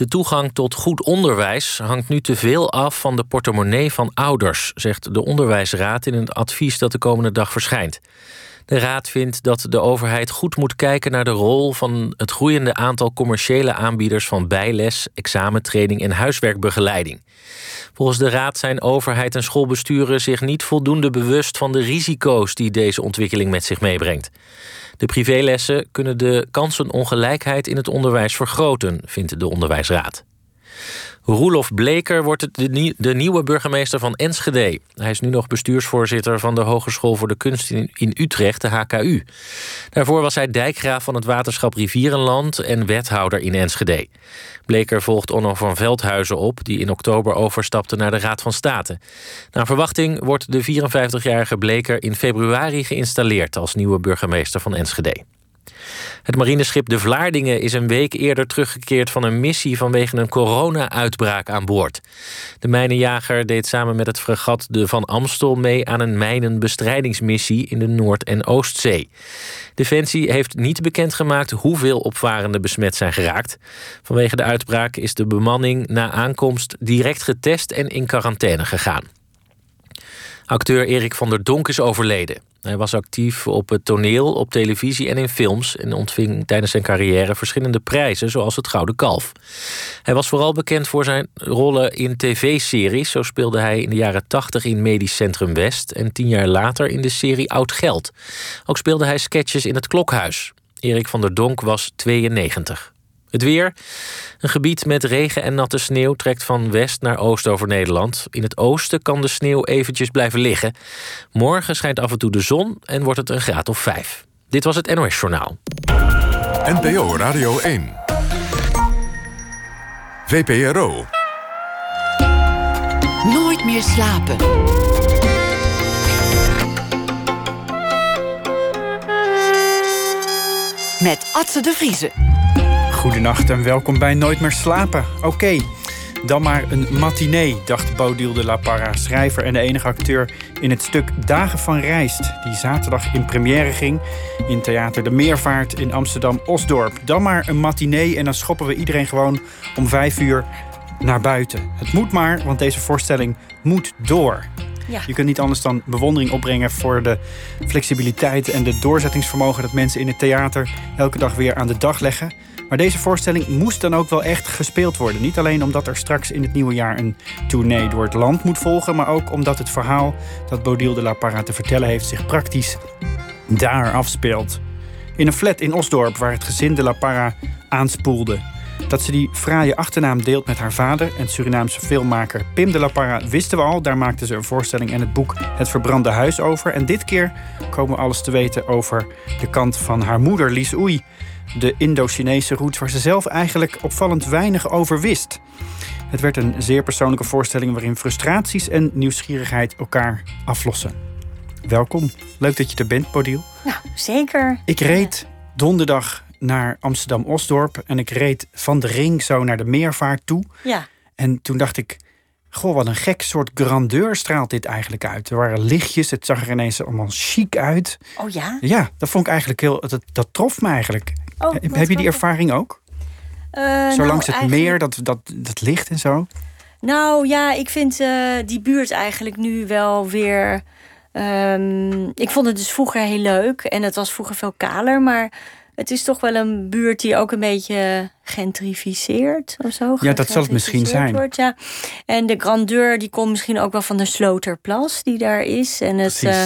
De toegang tot goed onderwijs hangt nu te veel af van de portemonnee van ouders, zegt de Onderwijsraad in een advies dat de komende dag verschijnt. De raad vindt dat de overheid goed moet kijken naar de rol van het groeiende aantal commerciële aanbieders van bijles, examentraining en huiswerkbegeleiding. Volgens de raad zijn overheid en schoolbesturen zich niet voldoende bewust van de risico's die deze ontwikkeling met zich meebrengt. De privélessen kunnen de kansenongelijkheid in het onderwijs vergroten, vindt de Onderwijsraad. Roelof Bleker wordt de, nieuwe burgemeester van Enschede. Hij is nu nog bestuursvoorzitter van de Hogeschool voor de Kunst in, in Utrecht, de HKU. Daarvoor was hij dijkgraaf van het waterschap Rivierenland en wethouder in Enschede. Bleker volgt Onno van Veldhuizen op, die in oktober overstapte naar de Raad van State. Naar verwachting wordt de 54-jarige Bleker in februari geïnstalleerd als nieuwe burgemeester van Enschede. Het marineschip De Vlaardingen is een week eerder teruggekeerd van een missie vanwege een corona-uitbraak aan boord. De mijnenjager deed samen met het fregat de Van Amstel mee aan een mijnenbestrijdingsmissie in de Noord- en Oostzee. Defensie heeft niet bekendgemaakt hoeveel opvarenden besmet zijn geraakt. Vanwege de uitbraak is de bemanning na aankomst direct getest en in quarantaine gegaan. Acteur Erik van der Donk is overleden. Hij was actief op het toneel, op televisie en in films en ontving tijdens zijn carrière verschillende prijzen, zoals het Gouden Kalf. Hij was vooral bekend voor zijn rollen in tv-series. Zo speelde hij in de jaren 80 in Medisch Centrum West en tien jaar later in de serie Oud Geld. Ook speelde hij sketches in het Klokhuis. Erik van der Donk was 92. Het weer. Een gebied met regen en natte sneeuw trekt van west naar oost over Nederland. In het oosten kan de sneeuw eventjes blijven liggen. Morgen schijnt af en toe de zon en wordt het een graad of vijf. Dit was het NOS Journaal. NPO Radio 1. VPRO. Nooit meer slapen. Met Atze de Vriezen. Goedenacht en welkom bij Nooit meer slapen. Oké, dan maar een matinee, dacht Bodil de la Parra, schrijver en de enige acteur in het stuk Dagen van Rijst, die zaterdag in première ging in Theater de Meervaart in Amsterdam-Osdorp. Dan maar een matinee en dan schoppen we iedereen gewoon om vijf uur naar buiten. Het moet maar, want deze voorstelling moet door. Je kunt niet anders dan bewondering opbrengen voor de flexibiliteit en de doorzettingsvermogen dat mensen in het theater elke dag weer aan de dag leggen. Maar deze voorstelling moest dan ook wel echt gespeeld worden. Niet alleen omdat er straks in het nieuwe jaar een tournee door het land moet volgen, maar ook omdat het verhaal dat Bodil de la Parra te vertellen heeft zich praktisch daar afspeelt. In een flat in Osdorp waar het gezin de la Parra aanspoelde. Dat ze die fraaie achternaam deelt met haar vader en Surinaamse filmmaker Pim de la Parra wisten we al. Daar maakten ze een voorstelling en het boek Het Verbrande Huis over. En dit keer komen we alles te weten over de kant van haar moeder Lies Oei de Indo-Chinese route waar ze zelf eigenlijk opvallend weinig over wist. Het werd een zeer persoonlijke voorstelling waarin frustraties en nieuwsgierigheid elkaar aflossen. Welkom, leuk dat je er bent, Podiel. Nou, zeker. Ik reed donderdag naar Amsterdam-Osdorp en ik reed van de ring zo naar de meervaart toe. Ja. En toen dacht ik, goh, wat een gek soort grandeur straalt dit eigenlijk uit. Er waren lichtjes, het zag er ineens allemaal chic uit. Oh ja? Ja, dat vond ik eigenlijk heel, dat, dat trof me eigenlijk. Oh, heb je die ervaring ook? Uh, zo langs het meer, dat, dat, dat licht en zo? Nou ja, ik vind uh, die buurt eigenlijk nu wel weer. Um, ik vond het dus vroeger heel leuk en het was vroeger veel kaler, maar het is toch wel een buurt die ook een beetje gentrificeert of zo. Ja, dat zal het misschien zijn. Wordt, ja. En de grandeur die komt misschien ook wel van de Sloterplas die daar is. En, het, uh,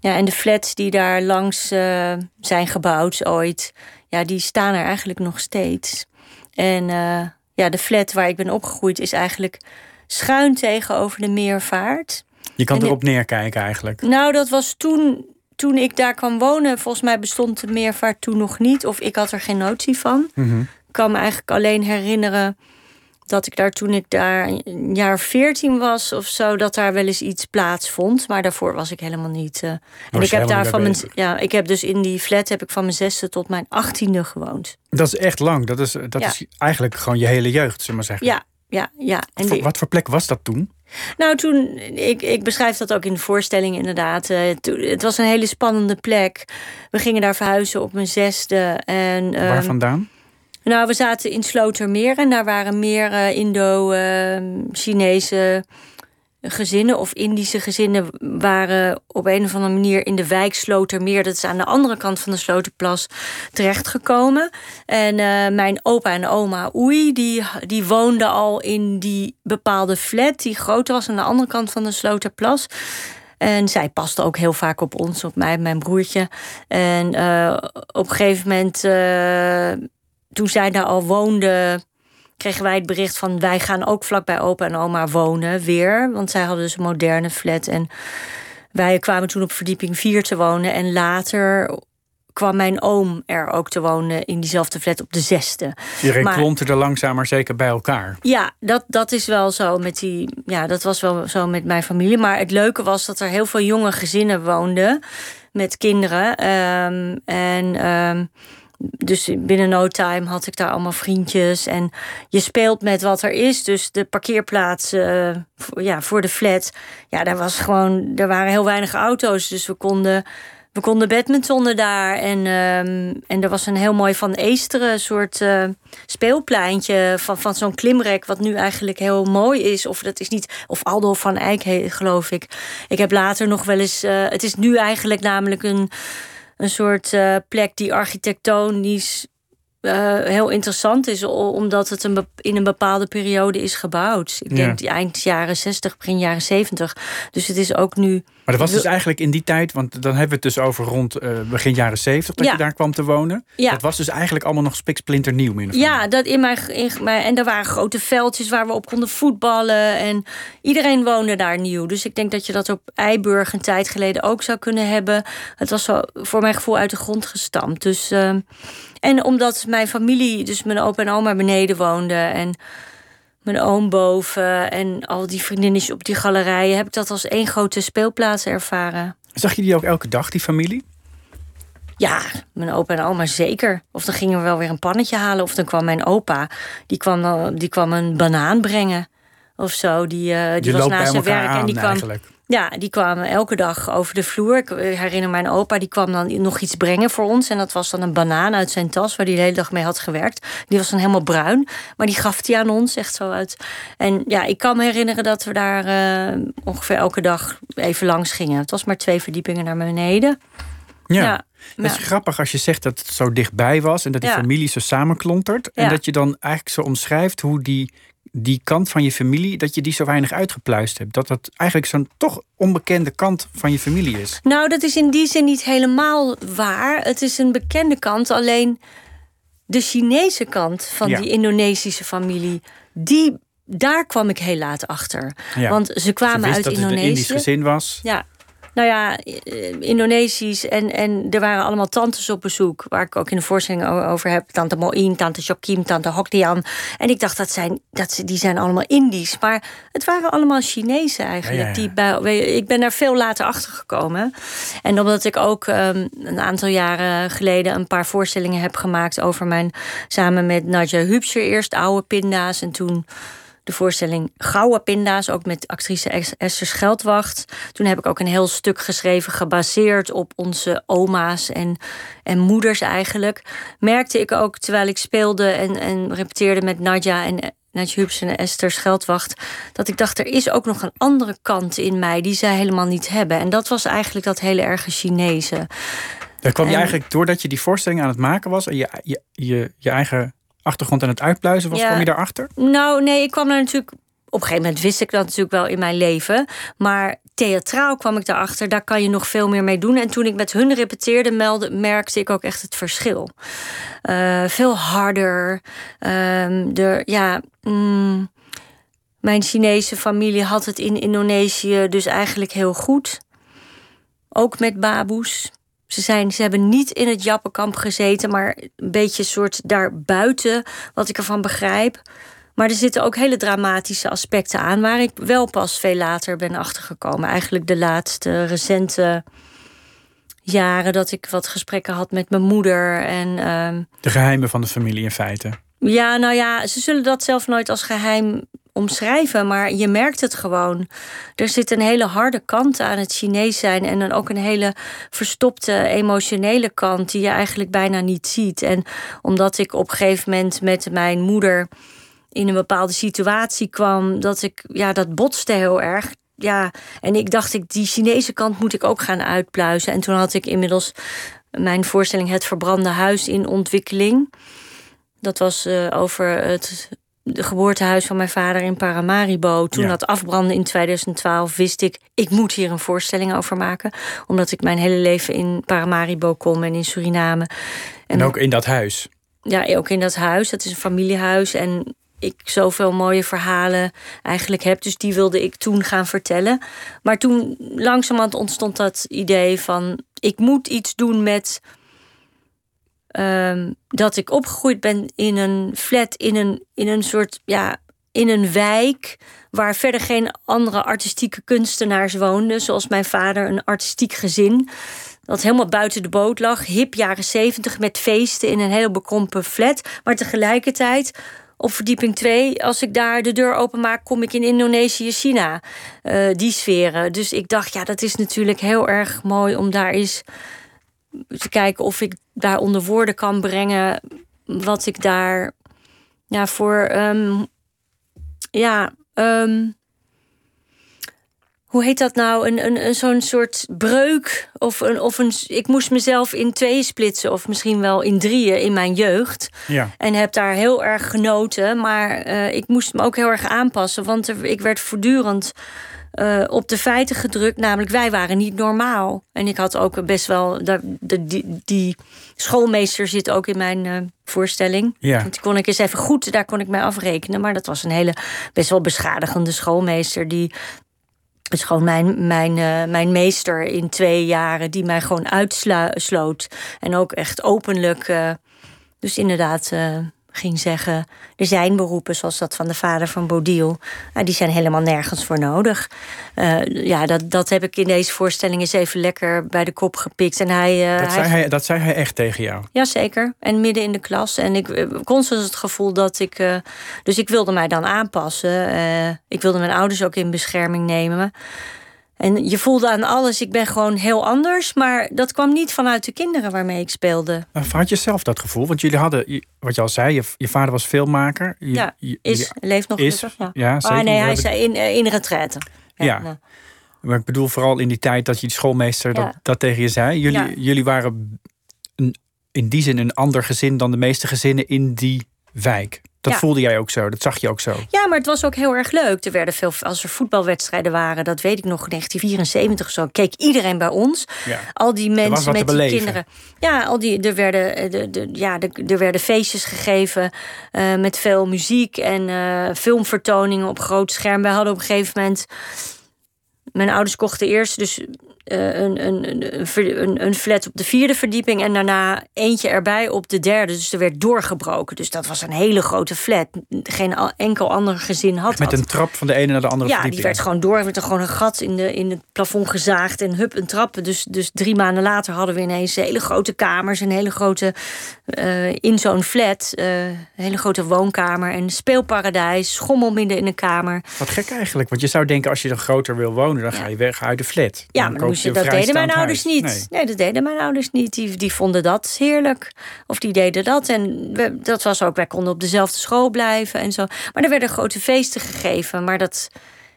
ja, en de flats die daar langs uh, zijn gebouwd ooit ja, die staan er eigenlijk nog steeds. En uh, ja, de flat waar ik ben opgegroeid is eigenlijk schuin tegenover de meervaart. Je kan erop neerkijken eigenlijk. Nou, dat was toen, toen ik daar kwam wonen. Volgens mij bestond de meervaart toen nog niet. Of ik had er geen notie van. Mm Ik kan me eigenlijk alleen herinneren dat ik daar toen ik daar een jaar veertien was of zo, dat daar wel eens iets plaatsvond. Maar daarvoor was ik helemaal niet. Uh, en ik heb daar van mijn. Ja, ik heb dus in die flat heb ik van mijn zesde tot mijn achttiende gewoond. Dat is echt lang. Dat is, dat is eigenlijk gewoon je hele jeugd, zullen maar zeggen. Ja, ja, ja. En wat voor plek was dat toen? Nou, toen, ik, ik beschrijf dat ook in de voorstelling inderdaad. Uh, het was een hele spannende plek. We gingen daar verhuizen op mijn zesde. En, Waar ehm, vandaan? Nou, we zaten in Slotermeer en daar waren meer uh, Indo-Chinese gezinnen of Indische gezinnen waren op een of andere manier in de wijk Slotermeer, dat is aan de andere kant van de Sloterplas, terechtgekomen. En uh, mijn opa en oma Oei, die, die woonden al in die bepaalde flat die groot was aan de andere kant van de Sloterplas. En zij paste ook heel vaak op ons, op mij en mijn broertje. En uh, op een gegeven moment, uh, toen zij daar al woonde, kregen wij het bericht van wij gaan ook vlakbij opa en oma wonen weer. Want zij hadden dus een moderne flat. En wij kwamen toen op verdieping 4 te wonen. En later kwam mijn oom er ook te wonen in diezelfde flat op de zesde. Iedereen maar, klonterde langzaam maar zeker bij elkaar. Ja, dat, dat is wel zo met die. Ja, dat was wel zo met mijn familie. Maar het leuke was dat er heel veel jonge gezinnen woonden met kinderen. Um, en. Um, dus binnen no time had ik daar allemaal vriendjes. En je speelt met wat er is. Dus de parkeerplaats uh, ja, voor de flat. Ja, daar was gewoon. Er waren heel weinig auto's. Dus we konden. We konden badmintonnen daar. En, um, en er was een heel mooi van Eesteren soort uh, speelpleintje. Van, van zo'n klimrek. Wat nu eigenlijk heel mooi is. Of dat is niet. Of Aldo van Eyck, geloof ik. Ik heb later nog wel eens. Uh, het is nu eigenlijk namelijk een een soort uh, plek die architectonisch uh, heel interessant is, omdat het een in een bepaalde periode is gebouwd. Ik denk eind jaren 60, begin jaren 70. Dus het is ook nu. Maar dat was dus eigenlijk in die tijd, want dan hebben we het dus over rond uh, begin jaren 70 dat ja. je daar kwam te wonen. Ja. Dat was dus eigenlijk allemaal nog spiksplinter nieuw. Min ja, dat in mijn, in mijn, en er waren grote veldjes waar we op konden voetballen. En iedereen woonde daar nieuw. Dus ik denk dat je dat op Eiburg een tijd geleden ook zou kunnen hebben. Het was zo voor mijn gevoel uit de grond gestampt. Dus. Uh, en omdat mijn familie, dus mijn opa en oma beneden woonden en mijn oom boven en al die vriendinnetjes op die galerijen, heb ik dat als één grote speelplaats ervaren. Zag je die ook elke dag, die familie? Ja, mijn opa en oma zeker. Of dan gingen we wel weer een pannetje halen. Of dan kwam mijn opa, die kwam, die kwam een banaan brengen. Of zo. Die, uh, die was naast zijn werk. en die kwam, eigenlijk. Ja, die kwamen elke dag over de vloer. Ik herinner mijn opa, die kwam dan nog iets brengen voor ons. En dat was dan een banaan uit zijn tas, waar hij de hele dag mee had gewerkt. Die was dan helemaal bruin, maar die gaf hij aan ons, echt zo uit. En ja, ik kan me herinneren dat we daar uh, ongeveer elke dag even langs gingen. Het was maar twee verdiepingen naar beneden. Ja. ja. Het is grappig als je zegt dat het zo dichtbij was en dat die familie zo samenklontert. En dat je dan eigenlijk zo omschrijft hoe die die kant van je familie, dat je die zo weinig uitgepluist hebt. Dat dat eigenlijk zo'n toch onbekende kant van je familie is. Nou, dat is in die zin niet helemaal waar. Het is een bekende kant, alleen de Chinese kant van die Indonesische familie, die daar kwam ik heel laat achter. Want ze kwamen uit dat Indonesië. Het een Indisch gezin was. Ja, nou ja, eh, Indonesisch. En, en er waren allemaal tantes op bezoek. Waar ik ook in de voorstelling over heb. Tante Moin, tante Jokim, tante Hokdian. En ik dacht, dat zijn, dat, die zijn allemaal Indisch. Maar het waren allemaal Chinezen eigenlijk. Die bij, ik ben daar veel later achter gekomen. En omdat ik ook um, een aantal jaren geleden... een paar voorstellingen heb gemaakt over mijn... samen met Nadja Hubscher eerst oude pinda's. En toen de voorstelling Gouden Pinda's, ook met actrice Esther Scheldwacht. Toen heb ik ook een heel stuk geschreven gebaseerd op onze oma's en, en moeders eigenlijk. Merkte ik ook terwijl ik speelde en, en repeteerde met Nadja en Nadja Hubs en Esther Scheldwacht, dat ik dacht, er is ook nog een andere kant in mij die zij helemaal niet hebben. En dat was eigenlijk dat hele erge Chinese. Daar kwam je eigenlijk doordat je die voorstelling aan het maken was en je, je, je, je eigen achtergrond aan het uitpluizen was, ja. kwam je daarachter? Nou, nee, ik kwam er natuurlijk. Op een gegeven moment wist ik dat natuurlijk wel in mijn leven. Maar theatraal kwam ik daarachter, daar kan je nog veel meer mee doen. En toen ik met hun repeteerde, meldde, merkte ik ook echt het verschil. Uh, veel harder. Uh, de, ja, mm, mijn Chinese familie had het in Indonesië dus eigenlijk heel goed. Ook met baboes. Ze, zijn, ze hebben niet in het Jappenkamp gezeten, maar een beetje soort daarbuiten, wat ik ervan begrijp. Maar er zitten ook hele dramatische aspecten aan, waar ik wel pas veel later ben achtergekomen. Eigenlijk de laatste recente jaren dat ik wat gesprekken had met mijn moeder. En, uh, de geheimen van de familie in feite. Ja, nou ja, ze zullen dat zelf nooit als geheim omschrijven, maar je merkt het gewoon. Er zit een hele harde kant aan het Chinees zijn en dan ook een hele verstopte emotionele kant die je eigenlijk bijna niet ziet. En omdat ik op een gegeven moment met mijn moeder in een bepaalde situatie kwam, dat ik, ja, dat botste heel erg. Ja, en ik dacht, ik, die Chinese kant moet ik ook gaan uitpluizen. En toen had ik inmiddels mijn voorstelling Het Verbrande Huis in ontwikkeling. Dat was uh, over het de geboortehuis van mijn vader in Paramaribo. Toen dat afbrandde in 2012, wist ik, ik moet hier een voorstelling over maken. Omdat ik mijn hele leven in Paramaribo kom en in Suriname. En, en ook in dat huis? Ja, ook in dat huis. Dat is een familiehuis. En ik zoveel mooie verhalen eigenlijk heb. Dus die wilde ik toen gaan vertellen. Maar toen langzamerhand ontstond dat idee van... ik moet iets doen met... Um, dat ik opgegroeid ben in een flat, in een, in een soort... ja, in een wijk waar verder geen andere artistieke kunstenaars woonden. Zoals mijn vader, een artistiek gezin. Dat helemaal buiten de boot lag. Hip jaren zeventig met feesten in een heel bekrompen flat. Maar tegelijkertijd op verdieping 2, als ik daar de deur openmaak, kom ik in Indonesië, China. Uh, die sferen. Dus ik dacht, ja, dat is natuurlijk heel erg mooi om daar eens te kijken of ik daar onder woorden kan brengen wat ik daar ja, voor. Um, ja, um, hoe heet dat nou? Een, een, een zo'n soort breuk. Of, een, of een, ik moest mezelf in tweeën splitsen, of misschien wel in drieën in mijn jeugd. Ja. En heb daar heel erg genoten. Maar uh, ik moest me ook heel erg aanpassen, want er, ik werd voortdurend. Uh, op de feiten gedrukt, namelijk wij waren niet normaal. En ik had ook best wel. De, de, die, die schoolmeester zit ook in mijn uh, voorstelling. Ja. Die kon ik eens even goed, daar kon ik mij afrekenen. Maar dat was een hele best wel beschadigende schoolmeester. Die is gewoon mijn, mijn, uh, mijn meester in twee jaren, die mij gewoon uitsloot. En ook echt openlijk. Dus inderdaad. Uh, ging zeggen, er zijn beroepen zoals dat van de vader van Bodil. Uh, die zijn helemaal nergens voor nodig. Uh, ja, dat, dat heb ik in deze voorstelling eens even lekker bij de kop gepikt. En hij, uh, dat, zei hij, hij, dat zei hij echt tegen jou? Jazeker. En midden in de klas. En ik constant het gevoel dat ik... dus ik wilde mij dan aanpassen. ik wilde mijn ouders ook in bescherming nemen. En je voelde aan alles, ik ben gewoon heel anders. Maar dat kwam niet vanuit de kinderen waarmee ik speelde. Had je zelf dat gevoel? Want jullie hadden, wat je al zei, je, je vader was filmmaker. Je, ja, is, leeft nog is, gelukkig. Ja, ja zeker. Ah, nee, hij is in, in retraite. Ja, ja. Nou. maar ik bedoel vooral in die tijd dat je die schoolmeester dat, dat tegen je zei. Jullie, jullie waren een, in die zin een ander gezin dan de meeste gezinnen in die wijk. Dat voelde jij ook zo, dat zag je ook zo. Ja, maar het was ook heel erg leuk. Er werden veel, als er voetbalwedstrijden waren, dat weet ik nog, 1974 zo, keek iedereen bij ons. Ja. Al die mensen met die kinderen. Ja, al die, er, werden, de, de, ja, de, er werden feestjes gegeven uh, met veel muziek en uh, filmvertoningen op groot scherm. Wij hadden op een gegeven moment. Mijn ouders kochten eerst dus een, een, een, een flat op de vierde verdieping en daarna eentje erbij op de derde. Dus er werd doorgebroken. Dus dat was een hele grote flat. Geen enkel ander gezin had Met een trap van de ene naar de andere ja, verdieping. Ja, die werd gewoon door. Er werd er gewoon een gat in, de, in het plafond gezaagd en hup, een trap. Dus, dus drie maanden later hadden we ineens hele grote kamers. Een hele grote, uh, in zo'n flat, uh, een hele grote woonkamer. En speelparadijs, schommel midden in de kamer. Wat gek eigenlijk. Want je zou denken, als je dan groter wil wonen, dan ja. ga je weg uit de flat. Ja, maar dat deden mijn ouders huis. niet. Nee. nee. dat deden mijn ouders niet. Die, die vonden dat heerlijk. Of die deden dat. En we, dat was ook, wij konden op dezelfde school blijven en zo. Maar er werden grote feesten gegeven. Maar dat,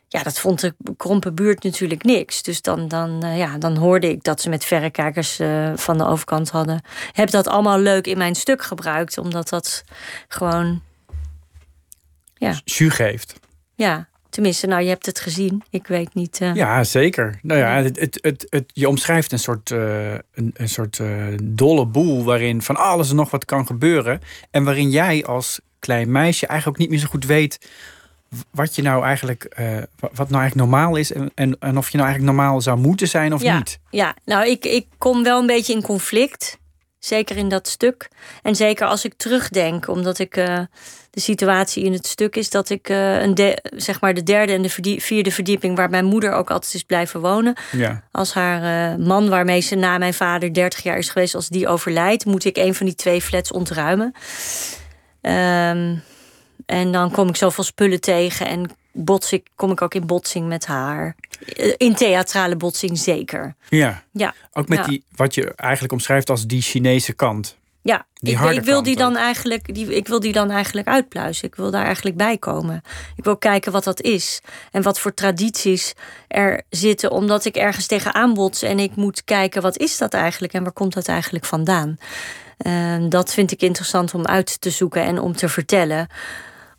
ja, dat vond de krompen buurt natuurlijk niks. Dus dan, dan, uh, ja, dan hoorde ik dat ze met verrekijkers uh, van de overkant hadden. Heb dat allemaal leuk in mijn stuk gebruikt. Omdat dat gewoon... Ja. Jus geeft. Ja, Tenminste, nou, je hebt het gezien. Ik weet niet. Uh... Ja, zeker. Nou ja, het, het, het, het, je omschrijft een soort, uh, een, een soort uh, dolle boel waarin van alles en nog wat kan gebeuren. En waarin jij als klein meisje eigenlijk ook niet meer zo goed weet wat je nou eigenlijk, wat nou eigenlijk normaal is en, en, en of je nou eigenlijk normaal zou moeten zijn of ja, niet. Ja, nou, ik, ik kom wel een beetje in conflict. Zeker in dat stuk. En zeker als ik terugdenk, omdat ik uh, de situatie in het stuk is dat ik uh, een de, zeg maar de derde en de verdie vierde verdieping, waar mijn moeder ook altijd is blijven wonen. Ja. Als haar uh, man, waarmee ze na mijn vader 30 jaar is geweest, als die overlijdt, moet ik een van die twee flats ontruimen. Um, En dan kom ik zoveel spullen tegen en bots ik, kom ik ook in botsing met haar. Eh, In theatrale botsing zeker. Ja, Ja, ook met Ja. die, wat je eigenlijk omschrijft als die Chinese kant. Ja. Ik, ik, wil die dan eigenlijk, die, ik wil die dan eigenlijk uitpluizen. Ik wil daar eigenlijk bij komen. Ik wil kijken wat dat is. En wat voor tradities er zitten. Omdat ik ergens tegenaan bots. En ik moet kijken wat is dat eigenlijk. En waar komt dat eigenlijk vandaan. Ehm, dat vind ik interessant om uit te zoeken en om te vertellen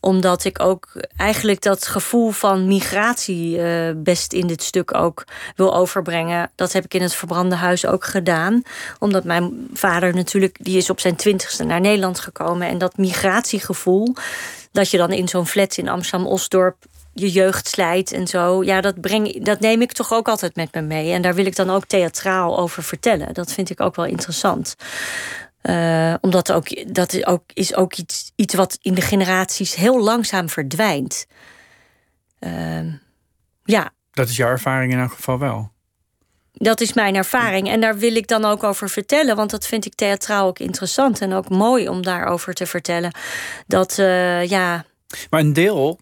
omdat ik ook eigenlijk dat gevoel van migratie eh, best in dit stuk ook wil overbrengen. Dat heb ik in het verbrande huis ook gedaan. Omdat mijn vader natuurlijk, die is op zijn twintigste naar Nederland gekomen. En dat migratiegevoel, dat je dan in zo'n flat in Amsterdam-Osdorp je jeugd slijt en zo. Ja, dat, breng, dat neem ik toch ook altijd met me mee. En daar wil ik dan ook theatraal over vertellen. Dat vind ik ook wel interessant. Eh, omdat ook, dat is ook, is ook iets, iets wat in de generaties heel langzaam verdwijnt. Ehm, ja, Dat is jouw ervaring in elk geval wel. dat is mijn ervaring. En daar wil ik dan ook over vertellen. Want dat vind ik theatraal ook interessant. En ook mooi om daarover te vertellen. Dat, eh, ja, Maar een deel,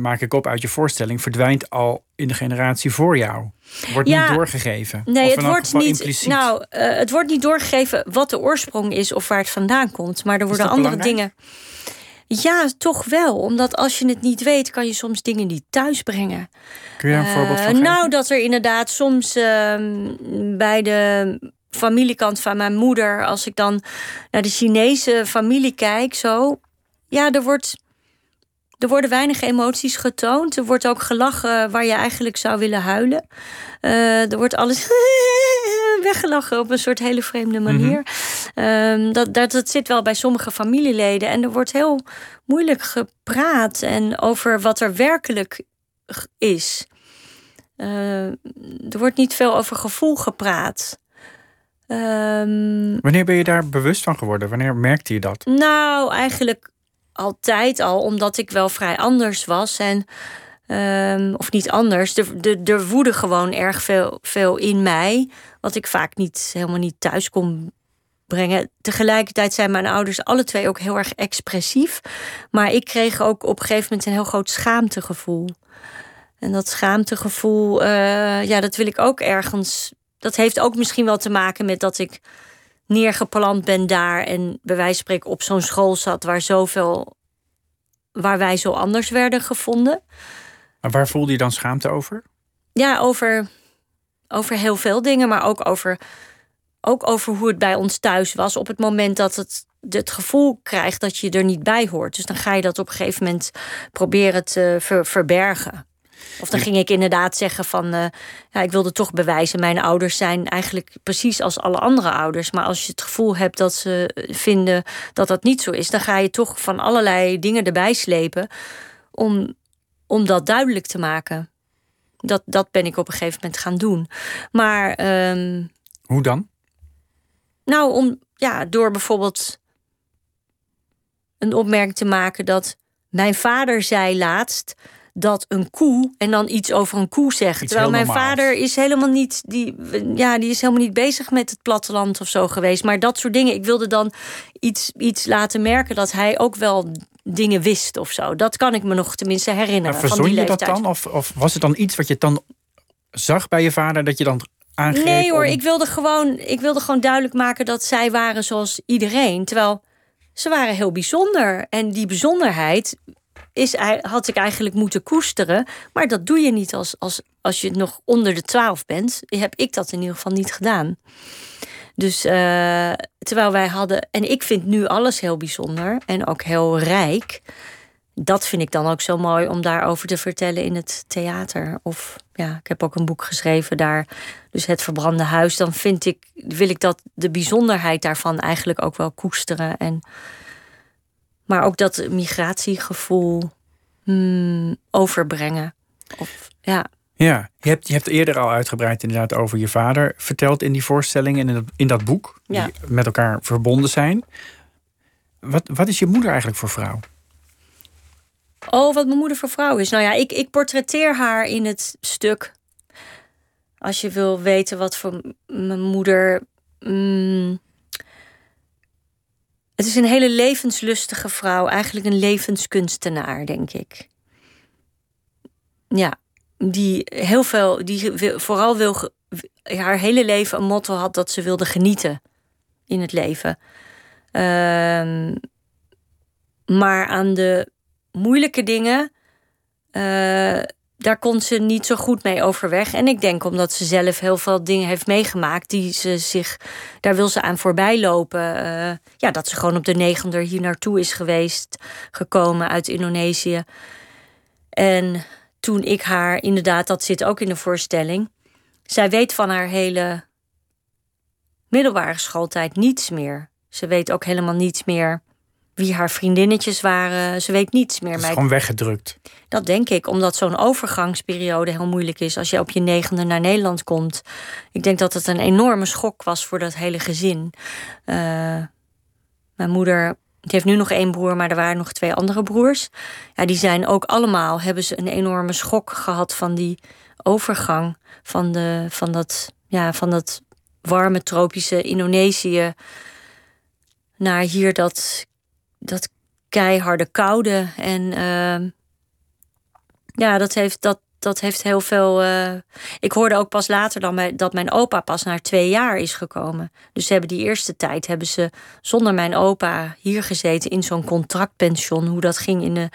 maak ik op uit je voorstelling, verdwijnt al in de generatie voor jou. Wordt Ja. niet doorgegeven. Nee, Of het wordt niet. impliciet. Nou, eh, het wordt niet doorgegeven wat de oorsprong is of waar het vandaan komt. Maar er worden andere belangrijk? dingen. Ja, toch wel. Omdat als je het niet weet, kan je soms dingen niet thuis brengen. Kun je een voorbeeld van Eh, geven? Nou, dat er inderdaad soms ehm, bij de familiekant van mijn moeder, als ik dan naar de Chinese familie kijk, zo. Ja, er wordt. Er worden weinig emoties getoond. Er wordt ook gelachen waar je eigenlijk zou willen huilen. Eh, er wordt alles weggelachen op een soort hele vreemde manier. Ehm, dat, dat, dat zit wel bij sommige familieleden. En er wordt heel moeilijk gepraat en over wat er werkelijk is. Eh, er wordt niet veel over gevoel gepraat. Ehm, Wanneer ben je daar bewust van geworden? Wanneer merkte je dat? nou, eigenlijk altijd al, omdat ik wel vrij anders was. En, ehm, of niet anders. Er, er, er woedde gewoon erg veel, veel in mij. Wat ik vaak niet, helemaal niet thuis kon brengen. Tegelijkertijd zijn mijn ouders alle twee ook heel erg expressief. Maar ik kreeg ook op een gegeven moment een heel groot schaamtegevoel. En dat schaamtegevoel, eh, ja, dat wil ik ook ergens. Dat heeft ook misschien wel te maken met dat ik neergeplant ben daar en bij wijze van spreken op zo'n school zat waar zoveel, waar wij zo anders werden gevonden. Maar waar voelde je dan schaamte over? Ja, over, over heel veel dingen, maar ook over, ook over hoe het bij ons thuis was. Op het moment dat het het gevoel krijgt dat je er niet bij hoort. Dus dan ga je dat op een gegeven moment proberen te ver- verbergen. Of dan ging ik inderdaad zeggen van, eh, ja, ik wilde toch bewijzen, mijn ouders zijn eigenlijk precies als alle andere ouders. Maar als je het gevoel hebt dat ze vinden dat dat niet zo is, dan ga je toch van allerlei dingen erbij slepen om, om dat duidelijk te maken. Dat, dat ben ik op een gegeven moment gaan doen. Maar ehm, Hoe dan? nou, om, ja, door bijvoorbeeld een opmerking te maken dat mijn vader zei laatst dat een koe en dan iets over een koe zegt. Iets Terwijl mijn normaals. vader is helemaal niet die, ja, die is helemaal niet bezig met het platteland of zo geweest. Maar dat soort dingen. Ik wilde dan iets, iets laten merken dat hij ook wel dingen wist of zo. Dat kan ik me nog tenminste herinneren. Maar van die verzon je dat dan? Of, of was het dan iets wat je dan zag bij je vader dat je dan? Nee hoor, om- ik wilde, gewoon, ik wilde gewoon duidelijk maken dat zij waren zoals iedereen. Terwijl ze waren heel bijzonder. En die bijzonderheid is, had ik eigenlijk moeten koesteren. Maar dat doe je niet als, als, als je nog onder de twaalf bent. Heb ik dat in ieder geval niet gedaan. Dus eh, terwijl wij hadden. En ik vind nu alles heel bijzonder en ook heel rijk. Dat vind ik dan ook zo mooi om daarover te vertellen in het theater. Of ja, ik heb ook een boek geschreven daar. Dus het verbrande huis. Dan vind ik, wil ik dat de bijzonderheid daarvan eigenlijk ook wel koesteren. En, maar ook dat migratiegevoel hmm, overbrengen. Of, ja. Ja, je hebt, je hebt eerder al uitgebreid inderdaad over je vader verteld in die voorstelling en in dat, in dat boek. Ja. Die met elkaar verbonden zijn. Wat, wat is je moeder eigenlijk voor vrouw? Oh, wat mijn moeder voor vrouw is. Nou ja, ik, ik portretteer haar in het stuk. Als je wil weten wat voor mijn moeder. mm, het is een hele levenslustige vrouw, eigenlijk een levenskunstenaar, denk ik. Ja, die heel veel, die vooral wil, haar hele leven een motto had dat ze wilde genieten in het leven. Ehm, maar aan de moeilijke dingen, uh, daar kon ze niet zo goed mee overweg. En ik denk omdat ze zelf heel veel dingen heeft meegemaakt die ze zich, daar wil ze aan voorbij lopen. Uh, ja, dat ze gewoon op de negender hier naartoe is geweest, gekomen uit Indonesië. En toen ik haar, inderdaad, dat zit ook in de voorstelling. Zij weet van haar hele middelbare schooltijd niets meer. Ze weet ook helemaal niets meer wie haar vriendinnetjes waren. Ze weet niets meer. Het is gewoon weggedrukt. Dat denk ik, omdat zo'n overgangsperiode heel moeilijk is als je op je negende naar Nederland komt. Ik denk dat het een enorme schok was voor dat hele gezin. Uh, mijn moeder die heeft nu nog één broer, maar er waren nog twee andere broers. Ja, die zijn ook allemaal, hebben ze een enorme schok gehad van die overgang van, de, van, dat, ja, van dat warme tropische Indonesië naar hier dat dat keiharde koude. En uh, ja, dat heeft, dat, dat heeft heel veel. Uh, ik hoorde ook pas later dan dat mijn opa pas na twee jaar is gekomen. Dus ze hebben die eerste tijd hebben ze zonder mijn opa hier gezeten in zo'n contractpension. Hoe dat ging in de.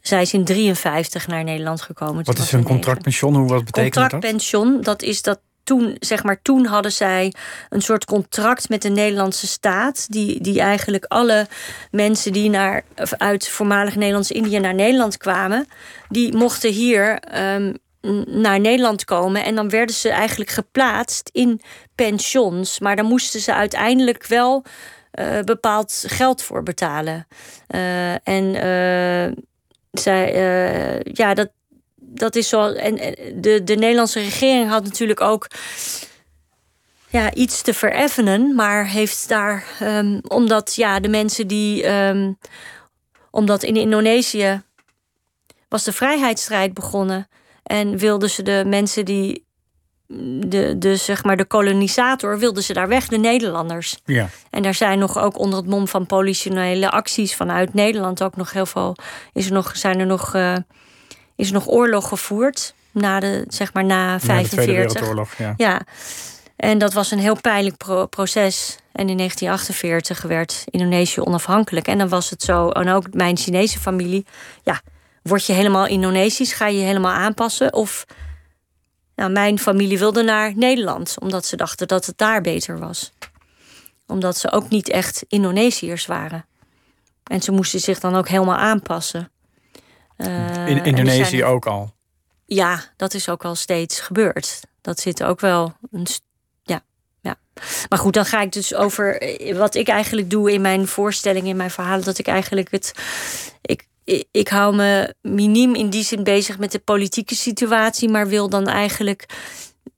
Zij is in 53 naar Nederland gekomen. Wat is een contractpension? Hoe wat betekent dat? Contractpension, dat is dat toen, zeg maar, toen hadden zij een soort contract met de Nederlandse staat. Die, die eigenlijk alle mensen die naar, uit voormalig Nederlands-Indië naar Nederland kwamen, die mochten hier um, naar Nederland komen. En dan werden ze eigenlijk geplaatst in pensions. Maar daar moesten ze uiteindelijk wel uh, bepaald geld voor betalen. Uh, en uh, zij, ja, dat, dat is zo. En de, de Nederlandse regering had natuurlijk ook ja, iets te vereffenen, maar heeft daar, um, omdat ja, de mensen die, um, omdat in Indonesië was de vrijheidsstrijd begonnen en wilden ze de mensen die, de, de, zeg maar de kolonisator, wilden ze daar weg, de Nederlanders. Ja. En daar zijn nog ook onder het mom van politionele acties vanuit Nederland ook nog heel veel, is er nog, zijn er nog. Uh, is nog oorlog gevoerd. Na de, zeg maar na 45. de Tweede Wereldoorlog, ja. ja. En dat was een heel pijnlijk proces. En in 1948 werd Indonesië onafhankelijk. En dan was het zo, en ook mijn Chinese familie, ja, word je helemaal Indonesisch, ga je je helemaal aanpassen? Of nou, mijn familie wilde naar Nederland, omdat ze dachten dat het daar beter was. Omdat ze ook niet echt Indonesiërs waren. En ze moesten zich dan ook helemaal aanpassen. Uh, in Indonesië ook al? Ja, dat is ook al steeds gebeurd. Dat zit ook wel een. Ja, ja. Maar goed, dan ga ik dus over eh, wat ik eigenlijk doe in mijn voorstelling, in mijn verhalen. Dat ik eigenlijk het. Ik, ik hou me miniem in die zin bezig met de politieke situatie, maar wil dan eigenlijk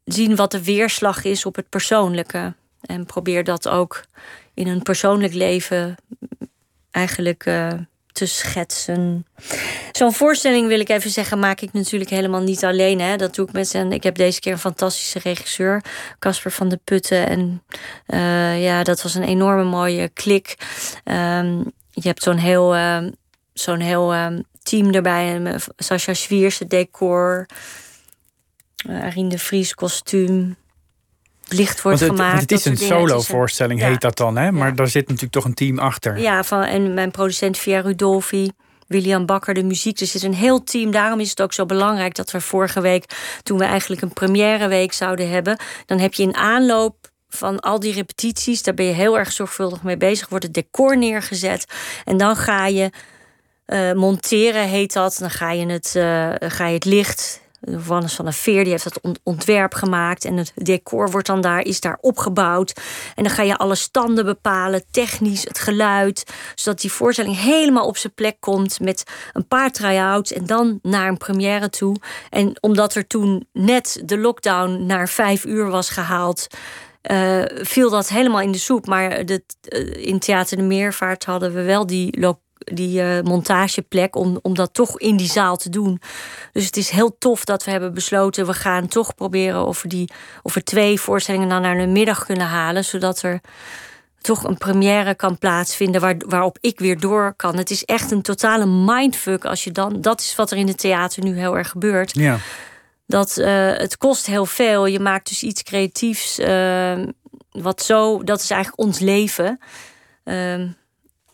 zien wat de weerslag is op het persoonlijke. En probeer dat ook in een persoonlijk leven eigenlijk. Uh, te schetsen. Zo'n voorstelling wil ik even zeggen, maak ik natuurlijk helemaal niet alleen. Hè. Dat doe ik met zijn. Ik heb deze keer een fantastische regisseur, Casper van de Putten. En uh, ja, dat was een enorme mooie klik. Um, je hebt zo'n heel, uh, zo'n heel um, team erbij. Sascha Schwiers, het decor. Uh, Arine de Vries, kostuum licht wordt het, gemaakt. het is een solo-voorstelling, heet dat dan, hè? Maar daar zit natuurlijk toch een team achter. Ja, van, en mijn producent Via Rudolfi. William Bakker, de muziek. Dus er zit een heel team. Daarom is het ook zo belangrijk dat we vorige week, toen we eigenlijk een première week zouden hebben, dan heb je in aanloop van al die repetities, daar ben je heel erg zorgvuldig mee bezig. Wordt het decor neergezet en dan ga je uh, monteren, heet dat. Dan ga je het, uh, ga je het licht Wannes van der Veer die heeft dat ontwerp gemaakt. En het decor wordt dan daar, is daar opgebouwd. En dan ga je alle standen bepalen, technisch, het geluid. Zodat die voorstelling helemaal op zijn plek komt met een paar try-outs. En dan naar een première toe. En omdat er toen net de lockdown naar vijf uur was gehaald. Uh, viel dat helemaal in de soep. Maar de, uh, in Theater de Meervaart hadden we wel die locatie die uh, montageplek om, om dat toch in die zaal te doen. Dus het is heel tof dat we hebben besloten, we gaan toch proberen of we, die, of we twee voorstellingen dan naar de middag kunnen halen, zodat er toch een première kan plaatsvinden waar, waarop ik weer door kan. Het is echt een totale mindfuck als je dan. Dat is wat er in het theater nu heel erg gebeurt. Ja. Dat uh, het kost heel veel. Je maakt dus iets creatiefs. Uh, wat zo, dat is eigenlijk ons leven. Uh,